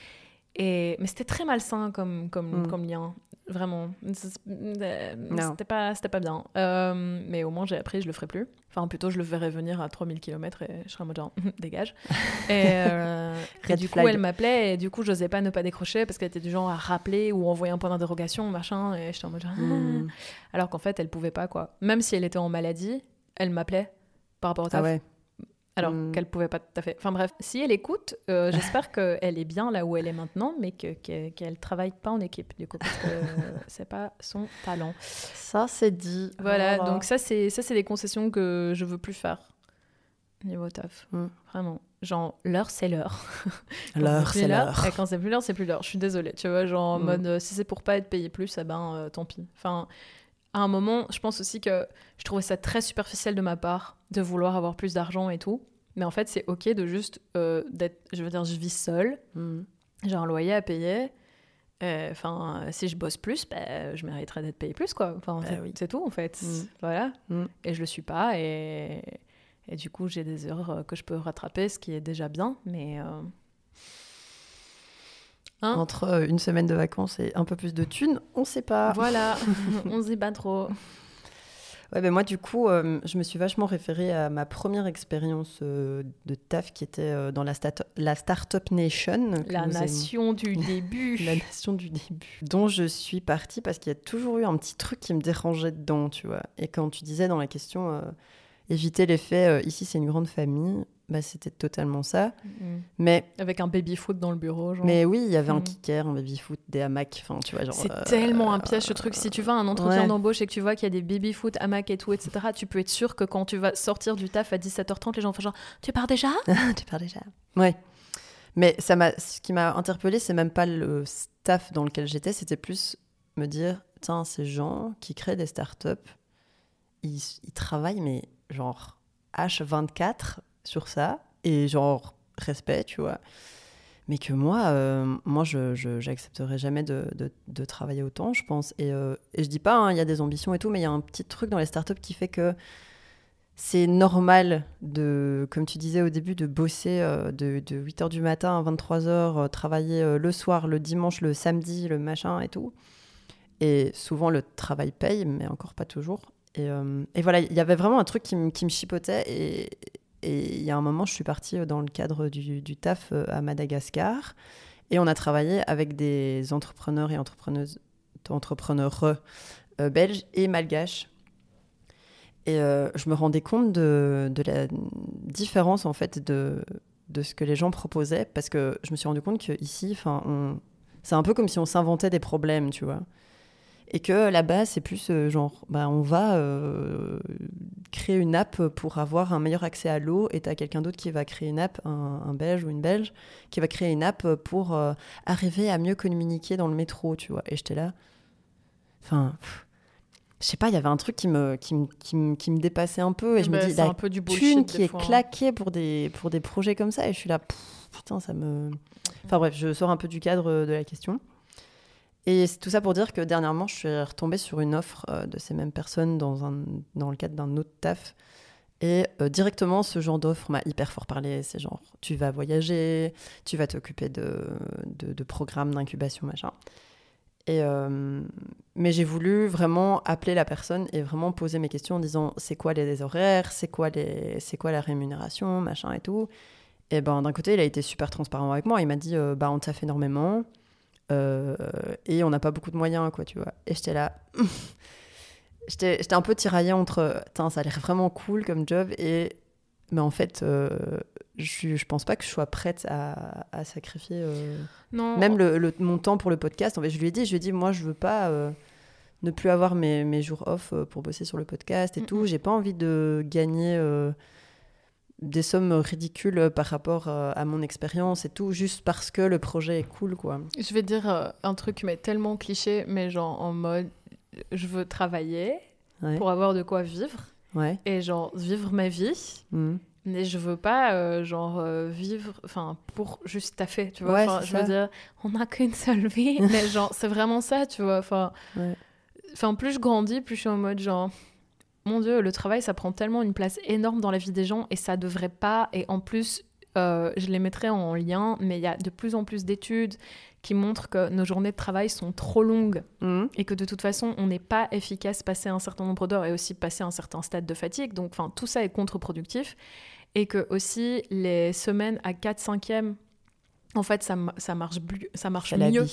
B: Et, mais c'était très malsain comme, comme, mm. comme lien, vraiment. C'était pas, pas bien. Euh, mais au moins, j'ai appris, je le ferai plus. Enfin, plutôt, je le verrai venir à 3000 km et je serai en mode genre, (laughs) dégage. Et, euh, (laughs) du coup, elle m'appelait et du coup, je n'osais pas ne pas décrocher parce qu'elle était du genre à rappeler ou envoyer un point d'interrogation, machin. Et j'étais en mode genre, mm. alors qu'en fait, elle pouvait pas, quoi. Même si elle était en maladie, elle m'appelait par rapport au taf.
A: Ah ouais
B: alors qu'elle hmm. qu'elle pouvait pas tout à fait. Enfin bref, si elle écoute, euh, (laughs) j'espère qu'elle est bien là où elle est maintenant, mais qu'elle ne travaille pas en équipe du coup parce que (laughs) c'est pas son talent.
A: Ça c'est dit.
B: Voilà, donc ça c'est ça c'est des concessions que je veux plus faire niveau taf. Hmm. Vraiment. Genre l'heure c'est l'heure. (laughs)
A: l'heure c'est l'heure.
B: Et quand c'est plus l'heure c'est plus l'heure. Je suis désolée, tu vois, genre en hmm. mode euh, si c'est pour pas être payé plus, eh ben euh, tant pis. Enfin à un moment, je pense aussi que je trouvais ça très superficiel de ma part de vouloir avoir plus d'argent et tout. Mais en fait, c'est ok de juste euh, d'être. Je veux dire, je vis seule, mm. j'ai un loyer à payer. Euh, enfin, si je bosse plus, bah, je mériterais d'être payé plus, quoi. Enfin, bah c'est tout en fait. Mm. Voilà. Mm. Et je le suis pas. Et, et du coup, j'ai des heures euh, que je peux rattraper, ce qui est déjà bien. Mais
A: Hein Entre euh, une semaine de vacances et un peu plus de thunes, on sait pas.
B: Voilà, (laughs) on sait pas trop.
A: Ouais, ben moi, du coup, euh, je me suis vachement référée à ma première expérience euh, de taf qui était dans la, la Startup Nation.
B: La nation du (laughs) début.
A: la nation du début. Dont je suis partie parce qu'il y a toujours eu un petit truc qui me dérangeait dedans, tu vois. Et quand tu disais dans la question, éviter l'effet ici c'est une grande famille, bah, c'était totalement ça. Mm. Mais
B: avec un baby foot dans le bureau. Genre.
A: Mais oui, il y avait un mm. kicker, un baby foot, des hamacs. Enfin, tu vois, genre.
B: C'est euh, tellement un piège ce truc. Si tu vas à un entretien d'embauche et que tu vois qu'il y a des baby foot, hamacs et tout, etc. Tu peux être sûr que quand tu vas sortir du taf à 17h30, les gens font genre, tu pars déjà? (laughs)
A: Tu pars déjà. Ouais. Mais ça m'a, ce qui m'a interpellé, c'est même pas le staff dans lequel j'étais, c'était plus me dire, tiens, ces gens qui créent des startups, ils, ils travaillent mais genre H24 sur ça. et genre respect, tu vois. Mais que moi, euh, moi, je j'accepterai jamais de, de, travailler autant, je pense. Et, euh, et je dis pas, hein, il y a des ambitions et tout, mais il y a un petit truc dans les startups qui fait que c'est normal de, comme tu disais au début, de bosser euh, de, de 8h du matin à 23h, travailler le soir, le dimanche, le samedi, le machin et tout. Et souvent, le travail paye, mais encore pas toujours. Et, et voilà, il y avait vraiment un truc qui, me chipotait. Et il y a un moment, je suis partie euh, dans le cadre du, taf euh, à Madagascar. Et on a travaillé avec des entrepreneurs et entrepreneuses, entrepreneurs euh, belges et malgaches. Et je me rendais compte de, de, la différence en fait de, de ce que les gens proposaient parce que je me suis rendu compte qu'ici, c'est un peu comme si on s'inventait des problèmes, tu vois. Et que là-bas, c'est plus euh, genre, bah, on va euh, créer une app pour avoir un meilleur accès à l'eau, et tu as quelqu'un d'autre qui va créer une app, un, belge ou une belge, qui va créer une app pour euh, arriver à mieux communiquer dans le métro, tu vois. Et j'étais là. Enfin. je sais pas, il y avait un truc qui me, qui me, qui me, qui me dépassait un peu. Et je me bah, dis, la un peu du thune qui est hein. claquée pour des, pour des projets comme ça. Et je suis là, putain, ça me. Enfin bref, je sors un peu du cadre de la question. Et c'est tout ça pour dire que dernièrement, je suis retombée sur une offre euh, de ces mêmes personnes dans, le cadre d'un autre taf. Et euh, directement, ce genre d'offre m'a hyper fort parlé. C'est genre, tu vas voyager, tu vas t'occuper de, programmes d'incubation, machin. Et, euh, mais j'ai voulu vraiment appeler la personne et vraiment poser mes questions en disant c'est quoi les horaires, c'est quoi, la rémunération, machin et tout. Et ben d'un côté, il a été super transparent avec moi. Il m'a dit bah, on t'a fait énormément. Euh, et on n'a pas beaucoup de moyens, quoi, tu vois. Et j'étais là. (laughs) j'étais un peu tiraillée entre. ça a l'air vraiment cool comme job. Et. Mais en fait, euh, je, je pense pas que je sois prête à, à sacrifier. Euh, non. Même le, mon temps pour le podcast. En fait, je lui ai dit, je lui ai dit, moi, je veux pas ne plus avoir mes, mes, jours off pour bosser sur le podcast et tout. J'ai pas envie de gagner des sommes ridicules par rapport euh, à mon expérience et tout, juste parce que le projet est cool, quoi.
B: Je vais dire euh, un truc, mais tellement cliché, mais genre en mode, je veux travailler pour avoir de quoi vivre. Ouais. Et genre, vivre ma vie. Mmh. Mais je veux pas, euh, genre, vivre, enfin, pour juste taffer, tu vois. Ouais, je veux dire, on n'a qu'une seule vie, (laughs) mais genre, c'est vraiment ça, tu vois. Enfin, enfin, plus je grandis, plus je suis en mode, genre, mon Dieu, le travail, ça prend tellement une place énorme dans la vie des gens et ça devrait pas. Et en plus, euh, je les mettrai en lien, mais il y a de plus en plus d'études qui montrent que nos journées de travail sont trop longues mmh. et que de toute façon, on n'est pas efficace passer un certain nombre d'heures et aussi passer un certain stade de fatigue. Donc, enfin, tout ça est contre-productif. Et que aussi, les semaines à 4 5 e en fait, ça, ça marche, ça marche mieux.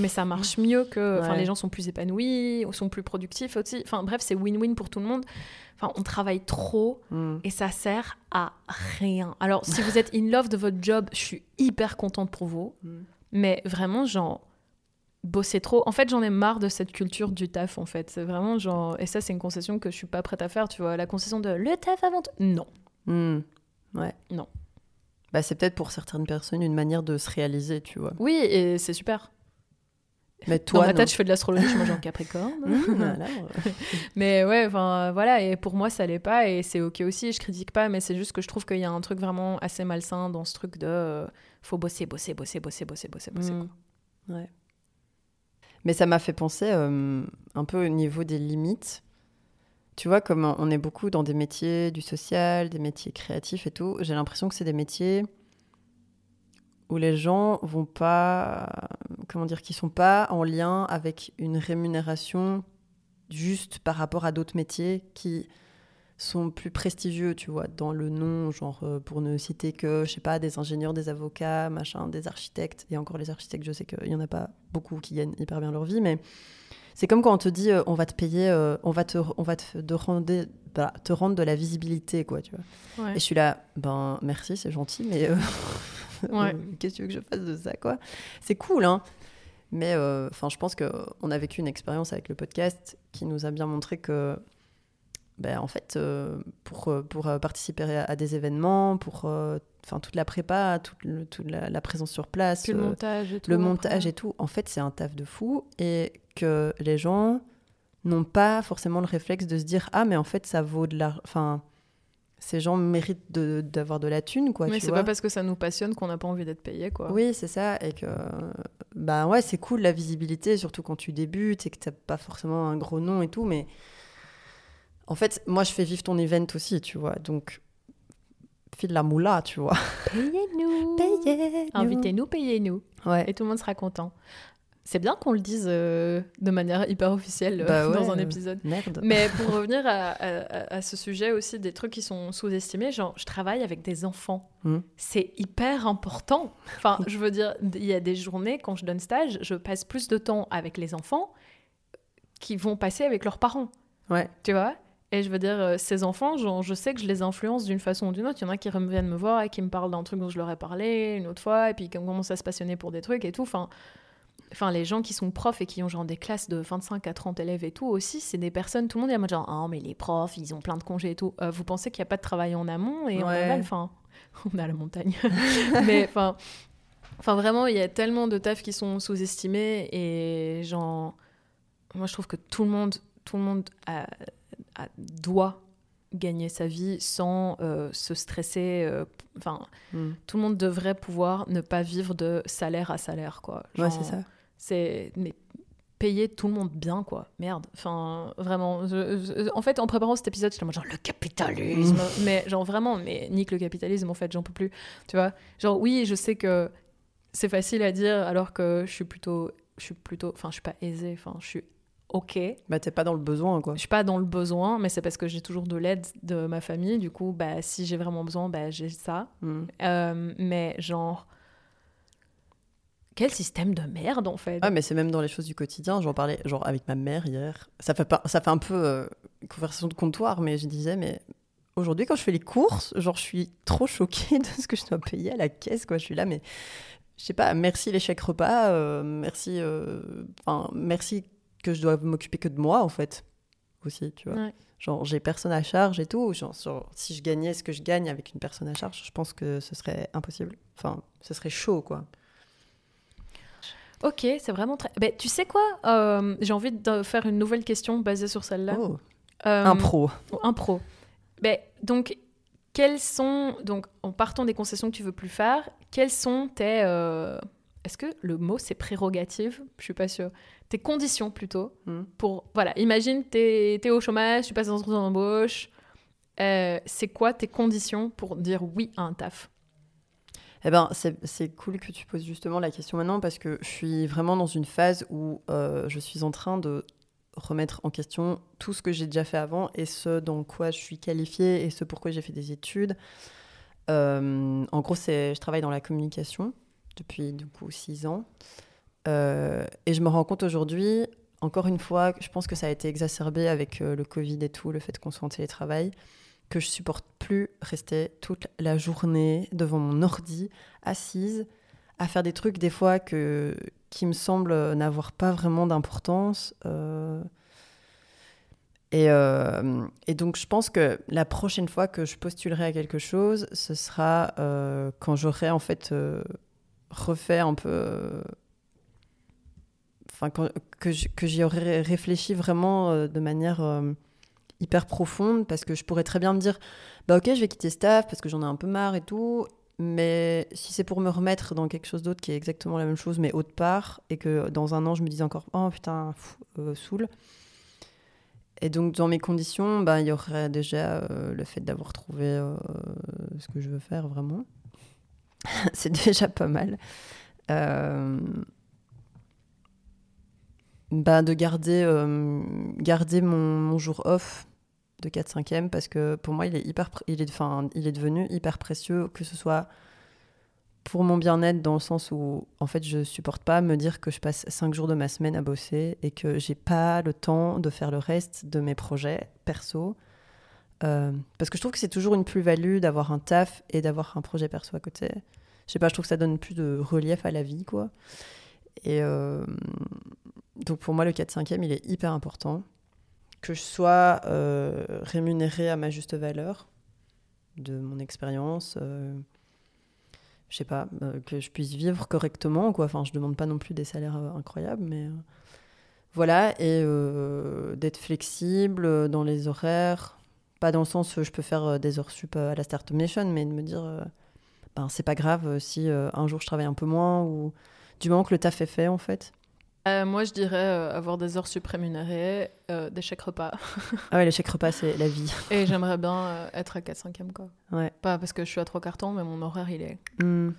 B: Mais ça marche mieux que. Les gens sont plus épanouis, sont plus productifs aussi. Enfin, bref, c'est win-win pour tout le monde. Enfin, on travaille trop mm. et ça sert à rien. Alors, si vous êtes in love de votre job, je suis hyper contente pour vous. Mm. Mais vraiment, genre, bosser trop. En fait, j'en ai marre de cette culture du taf, en fait. C'est vraiment genre. Et ça, c'est une concession que je suis pas prête à faire, tu vois. La concession de le taf avant tout. Non.
A: Mm. Ouais.
B: Non.
A: Bah, c'est peut-être pour certaines personnes une manière de se réaliser, tu vois.
B: Oui, et c'est super. Mais toi, Dans ma tête, je fais de l'astrologie, je suis en Capricorne. Mmh, (laughs) mais ouais, enfin voilà, et pour moi, ça l'est pas, et c'est ok aussi, je critique pas, mais c'est juste que je trouve qu'il y a un truc vraiment assez malsain dans ce truc de euh, faut bosser, bosser, bosser, bosser, bosser, bosser, bosser. Mmh.
A: Ouais. Mais ça m'a fait penser euh, un peu au niveau des limites. Tu vois, comme on est beaucoup dans des métiers du social, des métiers créatifs et tout, j'ai l'impression que c'est des métiers où les gens vont pas, comment dire, qui sont pas en lien avec une rémunération juste par rapport à d'autres métiers qui sont plus prestigieux, tu vois, dans le nom, genre euh, pour ne citer que, je sais pas, des ingénieurs, des avocats, machin, des architectes. Et encore les architectes, je sais qu'il y en a pas beaucoup qui gagnent hyper bien leur vie, mais c'est comme quand on te dit euh, on va te payer, euh, on va te, on va te, de rendre, bah, te rendre de la visibilité, quoi, tu vois. Et je suis là, ben merci, c'est gentil, mais (laughs) euh, qu'est-ce que tu veux que je fasse de ça, quoi? C'est cool, hein. Mais enfin, je pense qu'on a vécu une expérience avec le podcast qui nous a bien montré que ben, en fait, pour, pour participer à, des événements, pour enfin toute la prépa, toute, la, présence sur place,
B: le montage et tout.
A: Le montage et tout. En fait, c'est un taf de fou et que les gens n'ont pas forcément le réflexe de se dire ah mais en fait ça vaut de la, enfin ces gens méritent d'avoir de, la thune, quoi.
B: Mais c'est pas parce que ça nous passionne qu'on n'a pas envie d'être payé, quoi.
A: Oui, c'est ça. Et que, bah ouais, c'est cool la visibilité, surtout quand tu débutes et que t'as pas forcément un gros nom et tout. Mais en fait, moi, je fais vivre ton event aussi, tu vois. Donc, file la moula, tu vois.
B: Payez-nous. Payez-nous. Invitez-nous, payez-nous. Ouais. Et tout le monde sera content. C'est bien qu'on le dise euh, de manière hyper officielle bah (laughs) dans un épisode.
A: Merde.
B: Mais pour (laughs) revenir à, ce sujet aussi, des trucs qui sont sous-estimés, genre je travaille avec des enfants. Hmm. C'est hyper important. Enfin, je veux dire, il y a des journées quand je donne stage, je passe plus de temps avec les enfants qui vont passer avec leurs parents.
A: Ouais.
B: Tu vois? Et je veux dire, euh, ces enfants, genre, je sais que je les influence d'une façon ou d'une autre. Il y en a qui reviennent me voir et qui me parlent d'un truc dont je leur ai parlé une autre fois, et puis qui commencent à se passionner pour des trucs et tout. Enfin, enfin, les gens qui sont profs et qui ont genre des classes de 25 à 30 élèves et tout aussi, c'est des personnes, tout le monde est en mode genre, ah, mais les profs, ils ont plein de congés et tout. Euh, vous pensez qu'il n'y a pas de travail en amont et en aval? Enfin, (laughs) on à la montagne. (laughs) mais enfin, enfin, vraiment, il y a tellement de tafs qui sont sous-estimés et genre, moi, je trouve que tout le monde, tout le monde doit gagner sa vie sans euh, se stresser. Euh, enfin, hmm. tout le monde devrait pouvoir ne pas vivre de salaire à salaire, quoi.
A: ouais, c'est ça.
B: C'est mais payer tout le monde bien, quoi. Merde. Enfin, vraiment. en fait, en préparant cet épisode, j'étais genre le capitalisme. Hmm. mais genre vraiment, mais nique le capitalisme. En fait, j'en peux plus. Tu vois? Genre oui, je sais que c'est facile à dire alors que je suis plutôt, je suis plutôt, enfin, je suis pas aisée. Enfin, je suis ok.
A: Bah, t'es pas dans le besoin, quoi.
B: Je suis pas dans le besoin, mais c'est parce que j'ai toujours de l'aide de ma famille. Du coup, bah, si j'ai vraiment besoin, bah, j'ai ça. Hmm. Euh, mais genre. Quel système de merde, en fait.
A: Ah, mais c'est même dans les choses du quotidien. J'en parlais, genre, avec ma mère hier. Ça fait, pas, ça fait un peu euh, conversation de comptoir, mais je disais, mais aujourd'hui, quand je fais les courses, genre, je suis trop choquée de ce que je dois payer à la caisse, quoi. Je suis là, mais je sais pas, merci les chèques repas, euh, merci, enfin, merci que je dois m'occuper que de moi, en fait, aussi, tu vois. Genre, j'ai personne à charge et tout. Genre, si je gagnais ce que je gagne avec une personne à charge, je pense que ce serait impossible. Enfin, ce serait chaud, quoi.
B: Ok, c'est vraiment très. Ben, tu sais quoi euh, J'ai envie de faire une nouvelle question basée sur celle-là.
A: Oh. Euh, un pro.
B: Un pro. Ben, donc, quelles sont. Donc, en partant des concessions que tu veux plus faire, quelles sont tes. Euh, est-ce que le mot c'est prérogative? Je suis pas sûre. Tes conditions plutôt hmm. pour voilà imagine t'es es au chômage tu passes dans une embauche. Euh, c'est quoi tes conditions pour dire oui à un taf?
A: Eh ben, c'est cool que tu poses justement la question maintenant parce que je suis vraiment dans une phase où euh, je suis en train de remettre en question tout ce que j'ai déjà fait avant et ce dans quoi je suis qualifiée et ce pourquoi j'ai fait des études. Euh, en gros, je travaille dans la communication depuis du coup six ans. Euh, et je me rends compte aujourd'hui, encore une fois, je pense que ça a été exacerbé avec euh, le Covid et tout, le fait qu'on soit en télétravail, que je supporte plus rester toute la journée devant mon ordi, assise, à faire des trucs des fois que, qui me semblent n'avoir pas vraiment d'importance. Euh. Et, et, donc, je pense que la prochaine fois que je postulerai à quelque chose, ce sera quand j'aurai en fait refait un peu enfin, que, j'y aurais réfléchi vraiment euh, de manière euh, hyper profonde, parce que je pourrais très bien me dire, bah ok, je vais quitter staff parce que j'en ai un peu marre et tout, mais si c'est pour me remettre dans quelque chose d'autre qui est exactement la même chose, mais autre part, et que dans un an, je me dis encore, oh putain, euh, saoul. Et donc, dans mes conditions, bah, il y aurait déjà le fait d'avoir trouvé ce que je veux faire vraiment. (laughs) c'est déjà pas mal. Euh, bah, de garder, euh, mon, jour off de 4-5e parce que pour moi, il est, hyper, il, il est devenu hyper précieux, que ce soit pour mon bien-être dans le sens où en fait je supporte pas me dire que je passe 5 jours de ma semaine à bosser et que j'ai pas le temps de faire le reste de mes projets perso. Euh, parce que je trouve que c'est toujours une plus-value d'avoir un taf et d'avoir un projet perso à côté. Je sais pas, je trouve que ça donne plus de relief à la vie, quoi. Et, euh, donc pour moi, le 4-5e, il est hyper important. Que je sois euh, rémunérée à ma juste valeur de mon expérience. Euh, je sais pas, que je puisse vivre correctement. Quoi. Enfin, je demande pas non plus des salaires incroyables, mais voilà. Et d'être flexible dans les horaires, Pas dans le sens où je peux faire des heures sup à la Startup Nation, mais de me dire, ben, c'est pas grave si un jour je travaille un peu moins ou du moment que le taf est fait, en fait.
B: moi, je dirais avoir des heures sup rémunérées, des chèques repas.
A: ah ouais, les chèques repas, c'est la vie. (laughs)
B: Et j'aimerais bien être à 4-5e, quoi.
A: Ouais.
B: Pas parce que je suis à 3 quarts temps, mais mon horaire, il est...
A: Hmm.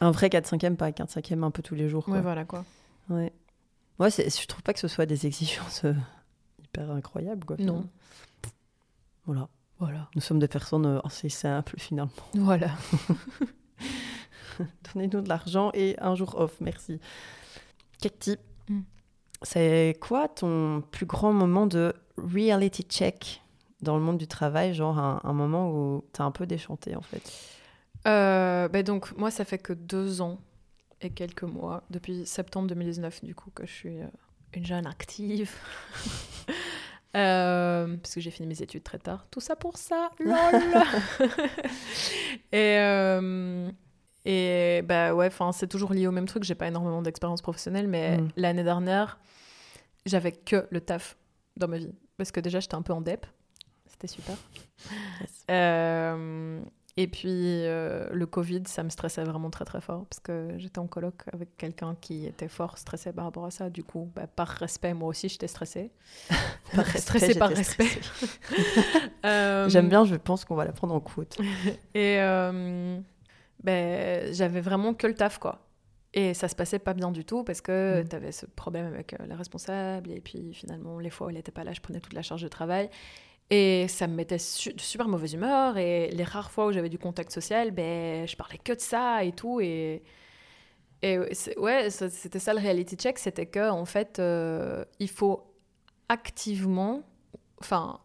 A: Un vrai 4-5e, pas 4-5e un peu tous les jours. Quoi.
B: Ouais, voilà, quoi.
A: Ouais. Moi, je trouve pas que ce soit des exigences euh, hyper incroyables, quoi.
B: Non.
A: Voilà.
B: Voilà.
A: Nous sommes des personnes euh, assez simples, finalement. (laughs)
B: Voilà. (laughs)
A: Donnez-nous de l'argent et un jour off, merci. Katie, hmm. c'est quoi ton plus grand moment de reality check dans le monde du travail? Genre un, un moment où tu as un peu déchanté, en fait?
B: Euh, ben donc, moi, ça fait que deux ans et quelques mois, depuis septembre 2019, du coup, que je suis euh, une jeune active. (laughs) Euh, parce que j'ai fini mes études très tard. Tout ça pour ça, lol (laughs) Et, et bah ouais, c'est toujours lié au même truc. J'ai pas énormément d'expérience professionnelle, mais mm. l'année dernière, j'avais que le taf dans ma vie. Parce que déjà, j'étais un peu en dep. C'était super. Euh, et puis euh, le Covid, ça me stressait vraiment très très fort parce que j'étais en colloque avec quelqu'un qui était fort stressé par rapport à ça. Du coup, bah, par respect, moi aussi j'étais stressée. (laughs)
A: par stressée par respect. (laughs) (laughs) euh... J'aime bien, je pense qu'on va la prendre en compte.
B: Et euh, ben, j'avais vraiment que le taf quoi. Et ça se passait pas bien du tout parce que mm. tu avais ce problème avec euh, la responsable et puis finalement les fois où elle n'était pas là, je prenais toute la charge de travail. Et ça me mettait de super mauvaise humeur. Et les rares fois où j'avais du contact social, ben, je parlais que de ça et tout. Et, et ouais, c'était ça le reality check c'était que, en fait, euh, il faut activement, enfin,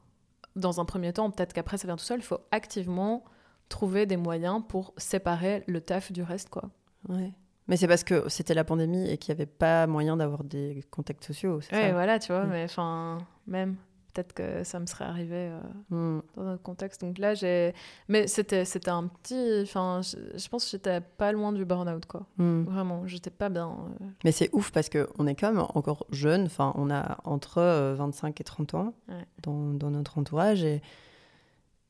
B: dans un premier temps, peut-être qu'après ça vient tout seul, il faut activement trouver des moyens pour séparer le taf du reste, quoi.
A: Ouais. Mais c'est parce que c'était la pandémie et qu'il n'y avait pas moyen d'avoir des contacts sociaux.
B: Ouais, voilà, tu vois, mm. mais enfin, même peut-être que ça me serait arrivé euh, hmm. dans un contexte. Donc là, j'ai. Mais c'était, c'était un petit. Enfin, je, pense que j'étais pas loin du burn-out, quoi. Hmm. Vraiment, j'étais pas bien. Euh.
A: Mais c'est ouf parce qu'on est quand même encore jeune. Enfin, on a entre 25 euh, et 30 ans dans, dans, notre entourage. Et.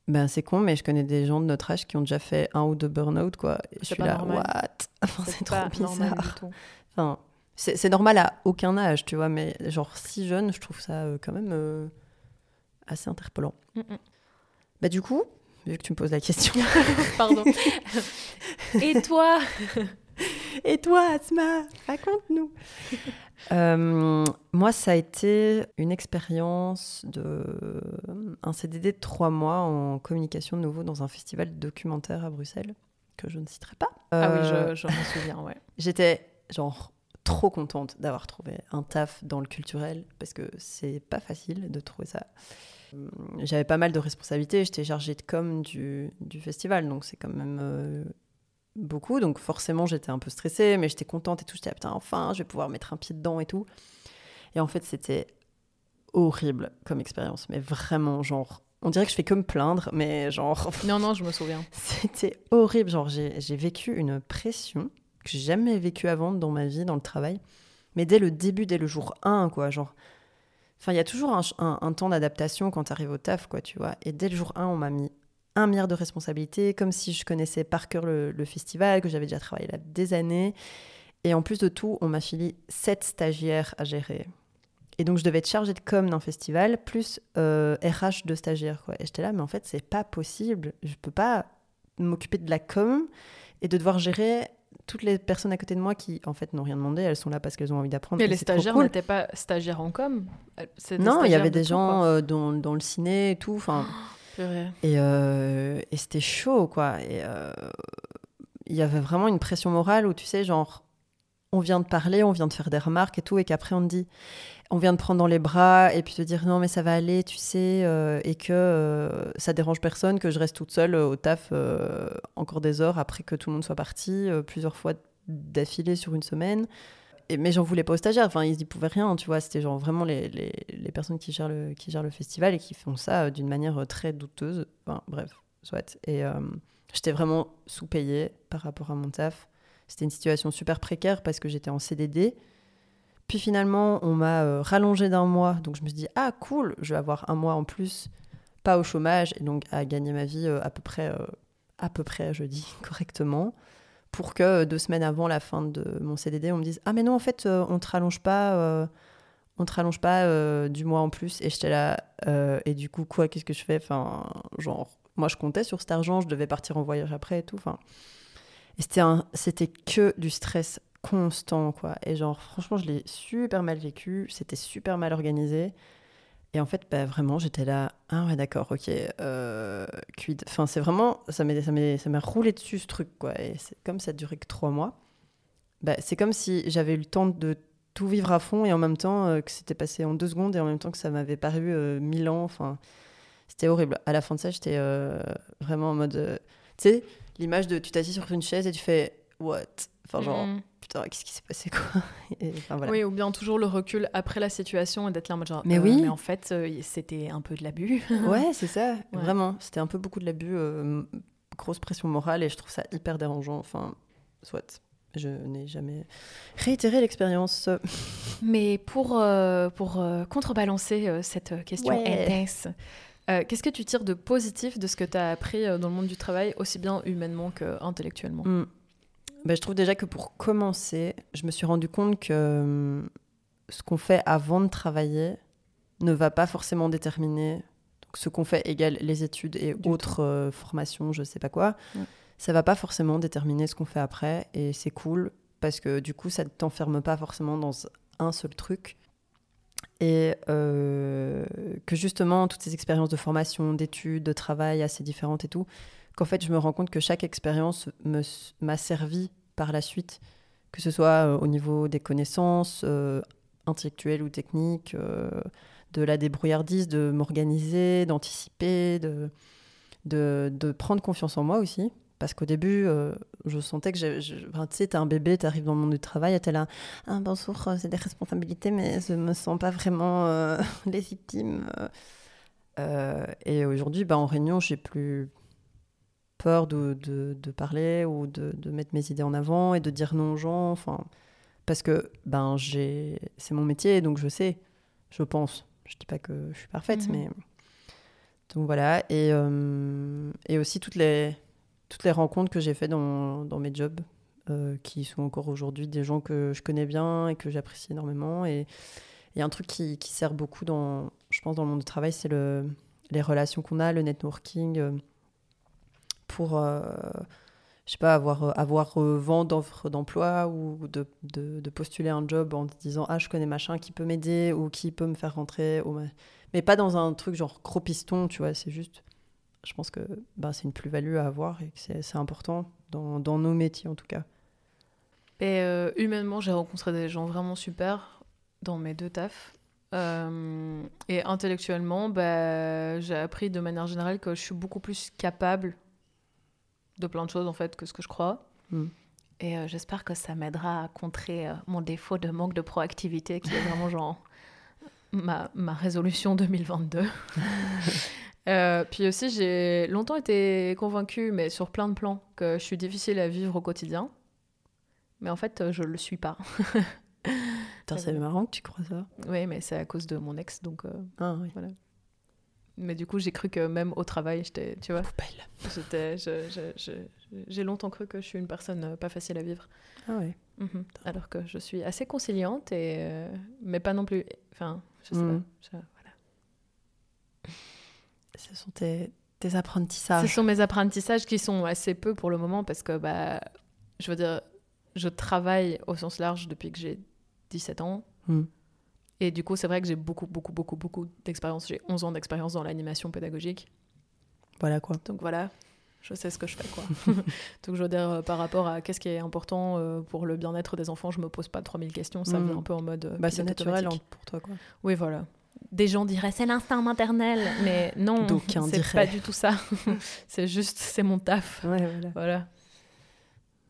A: Ben, c'est con, mais je connais des gens de notre âge qui ont déjà fait un ou deux burn-out, quoi. Et je suis là, what? (laughs) C'est trop bizarre. Enfin, c'est normal à aucun âge, tu vois, mais genre si jeune, je trouve ça quand même assez interpellant. Mm, mm. Bah, du coup, vu que tu me poses la question. (laughs)
B: Pardon. (laughs) Et toi?
A: Et toi, Asma Raconte-nous. Euh, moi, ça a été une expérience de un CDD de trois mois en communication de nouveau dans un festival documentaire à Bruxelles que je ne citerai pas.
B: ah oui, je, je m'en souviens, ouais. (laughs)
A: J'étais genre trop contente d'avoir trouvé un taf dans le culturel parce que c'est pas facile de trouver ça. Hum, j'avais pas mal de responsabilités, j'étais chargée de com du, du festival, donc c'est quand même euh, beaucoup. Donc forcément, j'étais un peu stressée, mais j'étais contente et tout. J'étais, ah, putain, enfin, je vais pouvoir mettre un pied dedans et tout. Et en fait, c'était horrible comme expérience, mais vraiment, genre, on dirait que je fais que me plaindre, mais genre.
B: Non, non, je me souviens. (laughs)
A: C'était horrible. Genre, j'ai vécu une pression que j'ai jamais vécu avant dans ma vie, dans le travail. Mais dès le début, dès le jour 1, quoi, genre. Enfin, il y a toujours un, temps d'adaptation quand tu arrives au taf, quoi, tu vois. Et dès le jour 1, on m'a mis un milliard de responsabilités, comme si je connaissais par cœur le, festival, que j'avais déjà travaillé là des années. Et en plus de tout, on m'a filé sept stagiaires à gérer. Et donc, je devais être chargée de com d'un festival, plus RH euh, de stagiaires. Quoi. Et j'étais là, mais en fait, c'est pas possible. Je peux pas m'occuper de la com et de devoir gérer toutes les personnes à côté de moi qui, en fait, n'ont rien demandé, elles sont là parce qu'elles ont envie d'apprendre.
B: Mais les stagiaires n'étaient pas stagiaires en com
A: Non, il y avait des gens euh, dans, dans, le ciné et tout. Enfin, (gasps) et, euh, et c'était chaud, quoi. Et euh, il y avait vraiment une pression morale où, tu sais, genre, on vient de parler, on vient de faire des remarques et tout, et qu'après on te dit, on vient de prendre dans les bras et puis te dire non mais ça va aller, tu sais, euh, et que euh, ça dérange personne, que je reste toute seule euh, au taf encore des heures après que tout le monde soit parti, plusieurs fois d'affilée sur une semaine. Et, mais j'en voulais pas aux stagiaires, enfin ils y pouvaient rien, tu vois, c'était genre vraiment les, les, les, personnes qui gèrent, le, qui gèrent le festival et qui font ça d'une manière très douteuse. Enfin bref, soit. Et j'étais vraiment sous-payée par rapport à mon taf. C'était une situation super précaire parce que j'étais en CDD. Puis finalement, on m'a euh, rallongé d'un mois. Donc je me suis dit, ah cool, je vais avoir un mois en plus pas au chômage et donc à gagner ma vie à peu près, à peu près, je dis (laughs) correctement, pour que deux semaines avant la fin de mon CDD, on me dise ah mais non en fait on te rallonge pas on te rallonge pas du mois en plus et j'étais là et du coup quoi qu'est-ce que je fais? Enfin genre moi je comptais sur cet argent je devais partir en voyage après et tout et c'était que du stress constant, quoi. Et genre, franchement, je l'ai super mal vécu, c'était super mal organisé. Et en fait, bah, vraiment, j'étais là, ah ouais, d'accord, ok, euh, c'est vraiment, ça m'a roulé dessus ce truc, quoi. Et comme ça duré que trois mois, bah, c'est comme si j'avais eu le temps de tout vivre à fond et en même temps euh, que c'était passé en deux secondes et en même temps que ça m'avait paru euh, mille ans. Enfin, c'était horrible. À la fin de ça, j'étais euh, vraiment en mode, tu sais, l'image de tu t'assis sur une chaise et tu fais what? Enfin, genre, mm. putain, qu'est-ce qui s'est passé, quoi? (laughs)
B: Oui, ou bien toujours le recul après la situation et d'être là en mode genre, mais euh, oui. Mais en fait, euh, c'était un peu de l'abus. (laughs)
A: ouais, c'est ça, vraiment. C'était un peu beaucoup de l'abus, euh, grosse pression morale et je trouve ça hyper dérangeant. Enfin, soit. Je n'ai jamais réitéré l'expérience.
B: Mais pour, pour contrebalancer cette question intense, qu'est-ce que tu tires de positif de ce que tu as appris dans le monde du travail, aussi bien humainement qu'intellectuellement mm.
A: Bah, je trouve déjà que pour commencer, je me suis rendu compte que hum, ce qu'on fait avant de travailler ne va pas forcément déterminer donc, ce qu'on fait égal les études et autres euh, formations, je sais pas quoi. Ça va pas forcément déterminer ce qu'on fait après et c'est cool parce que du coup ça ne t'enferme pas forcément dans un seul truc et euh, que justement toutes ces expériences de formation, d'études, de travail assez différentes et tout, qu'en fait, je me rends compte que chaque expérience m'a servi par la suite, que ce soit euh, au niveau des connaissances euh, intellectuelles ou techniques, de la débrouillardise, de m'organiser, d'anticiper, de, prendre confiance en moi aussi. Parce qu'au début, je sentais que tu sais, t'es un bébé, t'arrives dans le monde du travail, t'es là, ah, bonjour, c'est des responsabilités, mais je me sens pas vraiment (laughs) légitime. et aujourd'hui, bah, en réunion, j'ai plus peur de, de, parler ou de, de, mettre mes idées en avant et de dire non aux gens. Enfin, parce que ben, j'ai, c'est mon métier, donc je sais, je pense. Je dis pas que je suis parfaite, mhm. mais. Donc voilà. Et, euh, et aussi toutes les, toutes les rencontres que j'ai faites dans, dans mes jobs, euh, qui sont encore aujourd'hui des gens que je connais bien et que j'apprécie énormément. Et il y a un truc qui, qui, sert beaucoup, dans, je pense, dans le monde du travail, c'est le, les relations qu'on a, le networking. Euh, pour, euh, je sais pas, avoir, avoir vent d'offres d'emploi ou de, de, postuler un job en disant Ah, je connais machin qui peut m'aider ou qui peut me faire rentrer. Mais pas dans un truc genre gros piston, tu vois, c'est juste. Je pense que ben, c'est une plus-value à avoir et que c'est important dans, dans, nos métiers en tout cas.
B: Et humainement, j'ai rencontré des gens vraiment super dans mes deux tafs. et intellectuellement, bah, j'ai appris de manière générale que je suis beaucoup plus capable de plein de choses en fait que ce que je crois. Hmm. Et euh, j'espère que ça m'aidera à contrer euh, mon défaut de manque de proactivité qui est vraiment genre ma, ma résolution 2022. (laughs) Euh, puis aussi, j'ai longtemps été convaincue, mais sur plein de plans, que je suis difficile à vivre au quotidien. Mais en fait, je le suis pas. (laughs)
A: c'est marrant que tu crois ça.
B: Oui, mais c'est à cause de mon ex, donc
A: ah, oui.
B: voilà. Mais du coup, j'ai cru que même au travail, j'étais, tu vois,
A: j'étais,
B: j'ai longtemps cru que je suis une personne euh, pas facile à vivre.
A: Ah ouais.
B: Mhm. Alors que je suis assez conciliante et, euh, mais pas non plus. Enfin, je sais pas. Mhm.
A: voilà. Ce sont tes, tes, apprentissages.
B: Ce sont mes apprentissages qui sont assez peu pour le moment parce que, bah, je veux dire, je travaille au sens large depuis que j'ai 17 ans. Mhm. Et du coup, c'est vrai que j'ai beaucoup, beaucoup, beaucoup, beaucoup d'expérience. J'ai 11 ans d'expérience dans l'animation pédagogique.
A: Voilà quoi.
B: Donc voilà, je sais ce que je fais quoi. (laughs) (laughs) Donc je veux dire, euh, par rapport à qu'est-ce qui est important euh, pour le bien-être des enfants, je me pose pas 3000 questions. Ça mm. vient un peu en mode. Euh,
A: bah, c'est naturel pour toi quoi.
B: Oui, voilà. Des gens diraient c'est l'instinct maternel, mais non, c'est pas du tout ça. (laughs) c'est juste, c'est mon taf.
A: Ouais, voilà.
B: voilà.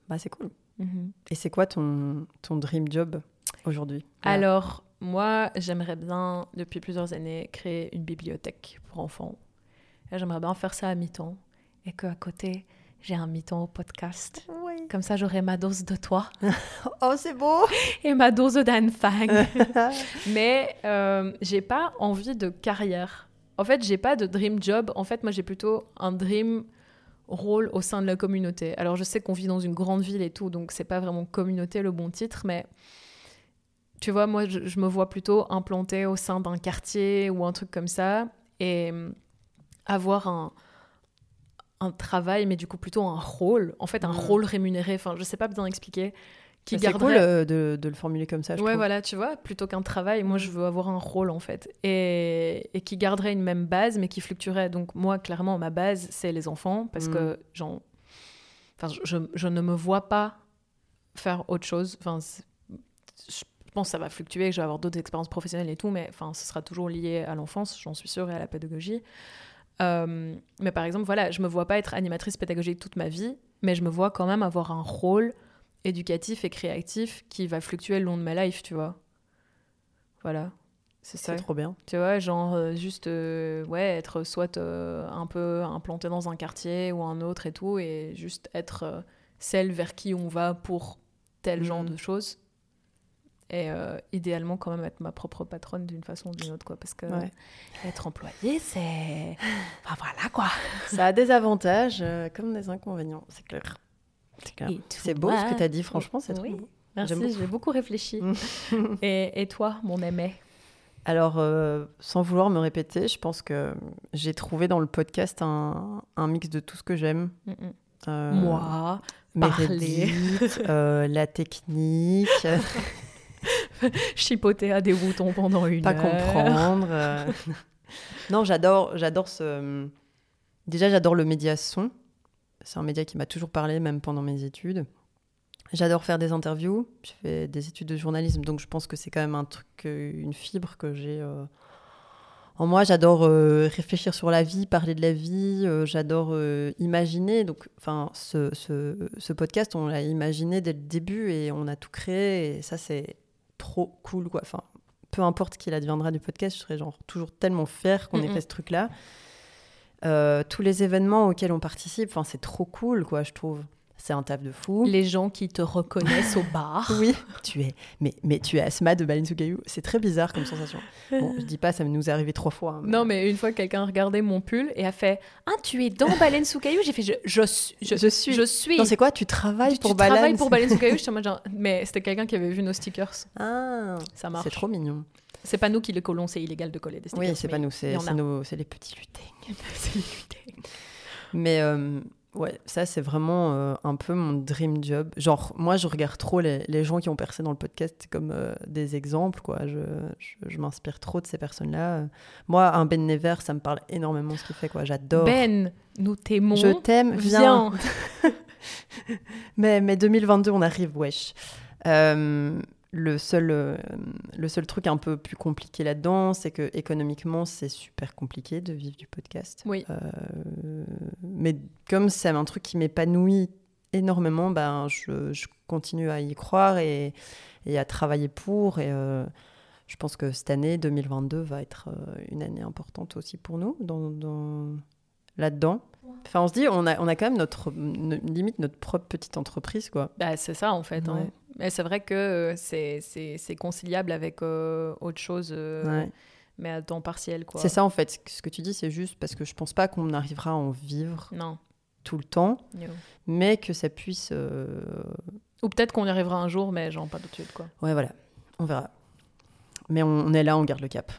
A: Bah, c'est cool. Mm-hmm. Et c'est quoi ton, ton dream job aujourd'hui?
B: Alors, moi, j'aimerais bien, depuis plusieurs années, créer une bibliothèque pour enfants. J'aimerais bien faire ça à mi-temps et qu'à côté, j'ai un mi-temps au podcast. Comme ça, j'aurai ma dose de toi. (laughs)
A: oh, c'est beau (laughs)
B: Et ma dose d'Anne Fang. (laughs) Mais euh, j'ai pas envie de carrière En fait, j'ai pas de dream job. En fait, moi, j'ai plutôt un dream rôle au sein de la communauté. Alors, je sais qu'on vit dans une grande ville et tout, donc c'est pas vraiment communauté le bon titre, mais tu vois, moi, je, me vois plutôt implanté au sein d'un quartier ou un truc comme ça et hum, avoir un, un travail, mais du coup plutôt un rôle, en fait, un mmh. rôle rémunéré. Enfin, je sais pas bien expliquer
A: qui C'est cool euh, de, de, le formuler comme ça. Je
B: ouais, voilà, tu vois, plutôt qu'un travail, moi je veux avoir un rôle en fait. Et, et, qui garderait une même base, mais qui fluctuerait. Donc, moi, clairement, ma base, c'est les enfants, parce que genre, enfin, je, je, ne me vois pas faire autre chose. Enfin, je pense que ça va fluctuer, que je vais avoir d'autres expériences professionnelles et tout, mais enfin, ce sera toujours lié à l'enfance, j'en suis sûre, et à la pédagogie. Euh, mais par exemple, voilà, je me vois pas être animatrice pédagogique toute ma vie, mais je me vois quand même avoir un rôle éducatif et créatif qui va fluctuer le long de ma life, tu vois. Voilà.
A: C'est ça. trop bien.
B: Tu vois, genre euh, juste euh, ouais, être soit un peu implanté dans un quartier ou un autre et tout, et juste être celle vers qui on va pour tel genre mhm. de choses. Et idéalement, quand même, être ma propre patronne d'une façon ou d'une autre, quoi. Parce que être employé, c'est. (laughs) Enfin, voilà, quoi.
A: Ça a des avantages comme des inconvénients, c'est clair. C'est beau ce que tu as dit, franchement, c'est oui. beau.
B: Merci, j'ai beaucoup réfléchi. (laughs) et, et, toi, mon aimé?
A: Alors, euh, sans vouloir me répéter, je pense que j'ai trouvé dans le podcast un, un mix de tout ce que j'aime.
B: Euh, Moi, parler. (laughs)
A: Euh, la technique. (laughs)
B: Chipoter à des boutons pendant une
A: Pas
B: heure.
A: Pas comprendre. (laughs) non, j'adore, j'adore ce... Déjà, j'adore le média son. C'est un média qui m'a toujours parlé, même pendant mes études. J'adore faire des interviews. Je fais des études de journalisme, donc je pense que c'est quand même un truc, euh, une fibre que j'ai euh, en moi. J'adore euh, réfléchir sur la vie, parler de la vie. j'adore imaginer. Donc, enfin, ce, ce, podcast, on l'a imaginé dès le début et on a tout créé. Et ça, c'est trop cool, quoi. Enfin, peu importe qui adviendra du podcast, je serais genre toujours tellement fière qu'on ait fait ce truc-là. Euh, tous les événements auxquels on participe, enfin, c'est trop cool, quoi, je trouve. C'est un taf de fou.
B: Les gens qui te reconnaissent au bar. (laughs)
A: Oui, tu es, mais, mais tu es Asma de caillou. C'est très bizarre comme sensation. Bon, je dis pas, ça nous est arrivé trois fois. Hein,
B: non, mais une fois, quelqu'un a regardé mon pull et a fait Ah, tu es dans Baleine sous caillou J'ai fait je, je, je, je, suis. Je suis.
A: Non, c'est quoi? Tu travailles pour
B: tu
A: Baleine
B: travailles pour Baleine sous caillou Mais c'était quelqu'un qui avait vu nos stickers.
A: Ah,
B: ça marche.
A: C'est trop mignon.
B: C'est pas nous qui les collons, c'est illégal de coller des stickers.
A: Oui, c'est pas nous, c'est les petits lutins. (laughs) c'est les lutins. Mais euh, ouais, ça c'est vraiment euh, un peu mon dream job. Genre, moi je regarde trop les, les gens qui ont percé dans le podcast comme euh, des exemples, quoi. Je, je, m'inspire trop de ces personnes-là. Moi, un Ben Never, ça me parle énormément ce qu'il fait, quoi. J'adore.
B: Ben, nous t'aimons.
A: Je t'aime, viens. (laughs) mais, mais 2022, on arrive, wesh. Euh, le seul, euh, le seul truc un peu plus compliqué là-dedans, c'est que économiquement, c'est super compliqué de vivre du podcast.
B: Oui.
A: Euh, mais comme c'est un truc qui m'épanouit énormément, ben, je, je, continue à y croire et, et à travailler pour. Et euh, je pense que cette année, 2022, va être une année importante aussi pour nous dans, dans là-dedans. Enfin, on se dit, on a, on a quand même notre, limite notre propre petite entreprise, quoi.
B: Bah, c'est ça, en fait. Hein. Mais c'est vrai que euh, c'est conciliable avec euh, autre chose, euh, mais à temps partiel.
A: C'est ça en fait. Ce que tu dis, c'est juste parce que je pense pas qu'on arrivera à en vivre
B: non.
A: tout le temps, mais que ça puisse.
B: Ou peut-être qu'on y arrivera un jour, mais genre pas tout de suite. Quoi.
A: Ouais, voilà. On verra. Mais on, est là, on garde le cap.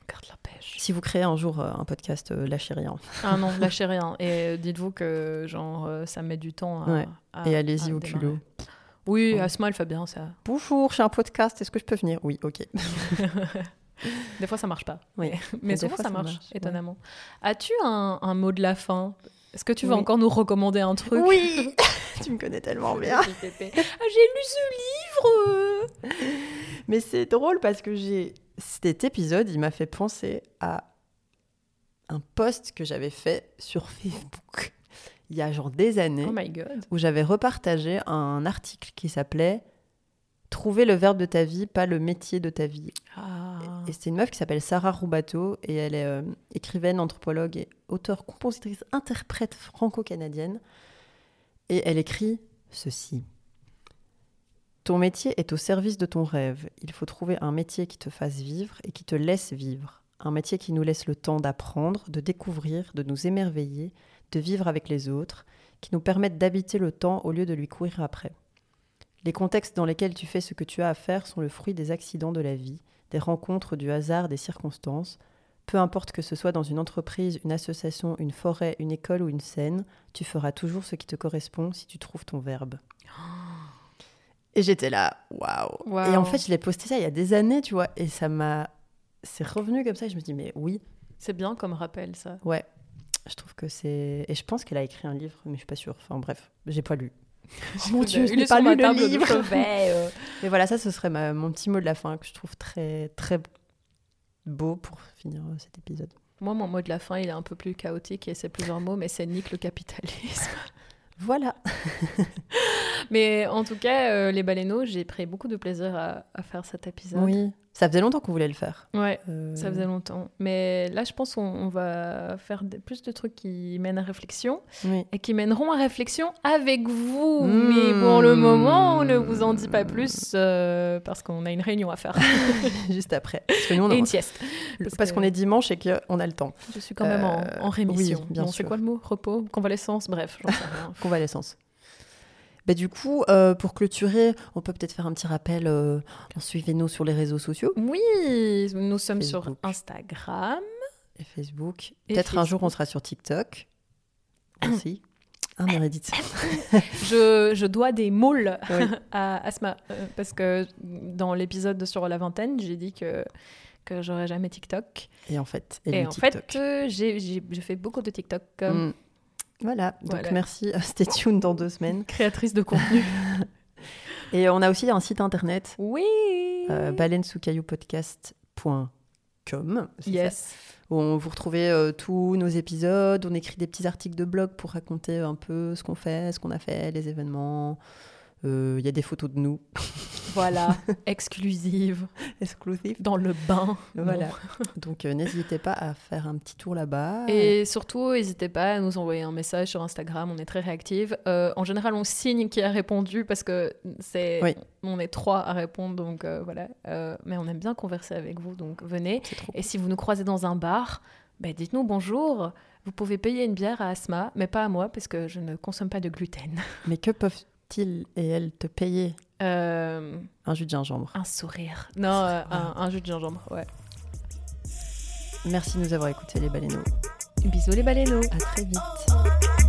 B: On garde la pêche.
A: Si vous créez un jour un podcast, lâchez rien.
B: Ah non, (laughs) lâchez rien. Et dites-vous que genre ça met du temps
A: à. Et allez-y au culot.
B: Oui, Asma, elle fait bien ça.
A: Bonjour, j'ai un podcast, est-ce que je peux venir? Oui, ok. (laughs)
B: des fois, ça marche pas.
A: Oui.
B: Mais souvent, ça, marche, étonnamment. As-tu un, mot de la fin? Est-ce que tu veux encore nous recommander un truc?
A: Oui (laughs) Tu me connais tellement bien.
B: ah, j'ai lu ce livre
A: Mais c'est drôle parce que j'ai cet épisode, il m'a fait penser à un post que j'avais fait sur Facebook il y a genre des années
B: oh
A: où j'avais repartagé un article qui s'appelait Trouver le verbe de ta vie, pas le métier de ta vie.
B: Ah.
A: Et c'est une meuf qui s'appelle Sarah Roubato et elle est euh, écrivaine, anthropologue et auteure, compositrice, interprète franco-canadienne. Et elle écrit ceci. Ton métier est au service de ton rêve. Il faut trouver un métier qui te fasse vivre et qui te laisse vivre un métier qui nous laisse le temps d'apprendre, de découvrir, de nous émerveiller, de vivre avec les autres, qui nous permettent d'habiter le temps au lieu de lui courir après. Les contextes dans lesquels tu fais ce que tu as à faire sont le fruit des accidents de la vie, des rencontres, du hasard, des circonstances. Peu importe que ce soit dans une entreprise, une association, une forêt, une école ou une scène, tu feras toujours ce qui te correspond si tu trouves ton verbe. (gasps) Et j'étais là, waouh. Et en fait, je l'ai posté ça il y a des années, tu vois, et ça m'a. C'est revenu comme ça, et je me dis, mais oui.
B: C'est bien comme rappel, ça.
A: Ouais. Je trouve que c'est. Et je pense qu'elle a écrit un livre, mais je suis pas sûre. Enfin bref, j'ai pas lu. (laughs)
B: Oh mon dieu, je n'ai pas lu le livre.
A: Euh. (laughs) Mais voilà, ça, ce serait mon petit mot de la fin que je trouve très, très beau pour finir euh, cet épisode.
B: Moi, mon mot de la fin, il est un peu plus chaotique et c'est plusieurs mots, mais c'est nique le capitalisme. (laughs)
A: Voilà.
B: Mais en tout cas, euh, les baleineaux, j'ai pris beaucoup de plaisir à, à, faire cet épisode.
A: Oui. Ça faisait longtemps qu'on voulait le faire.
B: Ouais, euh, ça faisait longtemps. Mais là, je pense qu'on va faire plus de trucs qui mènent à réflexion et qui mèneront à réflexion avec vous. Hmm. Mais pour le moment, on ne vous en dit pas plus euh, parce qu'on a une réunion à faire. (laughs)
A: Juste après. Parce que
B: nous, on et une sieste.
A: Parce, qu'on est dimanche et qu'on a le temps.
B: Je suis quand même en, rémission. Oui, bien sûr. C'est quoi le mot? Repos? Convalescence? Bref, j'en sais rien. (laughs)
A: Convalescence. Bah, du coup, euh, pour clôturer, on peut peut-être faire un petit rappel. Euh, Suivez-nous sur les réseaux sociaux.
B: Oui, nous sommes sur Instagram.
A: Et Facebook. Peut-être un jour, on sera sur TikTok. (clears throat) Aussi. Ah, Meredith. (laughs)
B: je, je, dois des moules (laughs) à Asma. Euh, parce que dans l'épisode sur la vingtaine, j'ai dit que que j'aurais jamais TikTok.
A: Et en fait,
B: et en fait, j'ai fait beaucoup de TikTok. Mm.
A: Voilà, donc merci. Stay tuned dans deux semaines. (laughs)
B: Créatrice de contenu. (laughs)
A: Et on a aussi un site internet.
B: Oui.
A: Euh, baleinesoucailloupodcast.com.
B: Yes.
A: Où on vous retrouvez euh, tous nos épisodes. On écrit des petits articles de blog pour raconter un peu ce qu'on fait, ce qu'on a fait, les événements. Euh, il y a des photos de nous.
B: Voilà, (laughs) exclusive.
A: Exclusive.
B: Dans le bain.
A: Voilà. (laughs) Donc euh, n'hésitez pas à faire un petit tour là-bas.
B: Et surtout, n'hésitez pas à nous envoyer un message sur Instagram. On est très réactive. Euh, en général, on signe qui a répondu parce que c'est on est trois à répondre. Donc euh, voilà. mais on aime bien converser avec vous. Donc venez. Et si vous nous croisez dans un bar, bah, dites-nous bonjour. Vous pouvez payer une bière à Asma, mais pas à moi parce que je ne consomme pas de gluten.
A: Mais que et elles te payer
B: euh,
A: un jus de gingembre.
B: Un sourire. Non, euh, un, jus de gingembre, ouais.
A: Merci de nous avoir écoutés, les baleineaux.
B: Bisous, les baleineaux.
A: À très vite.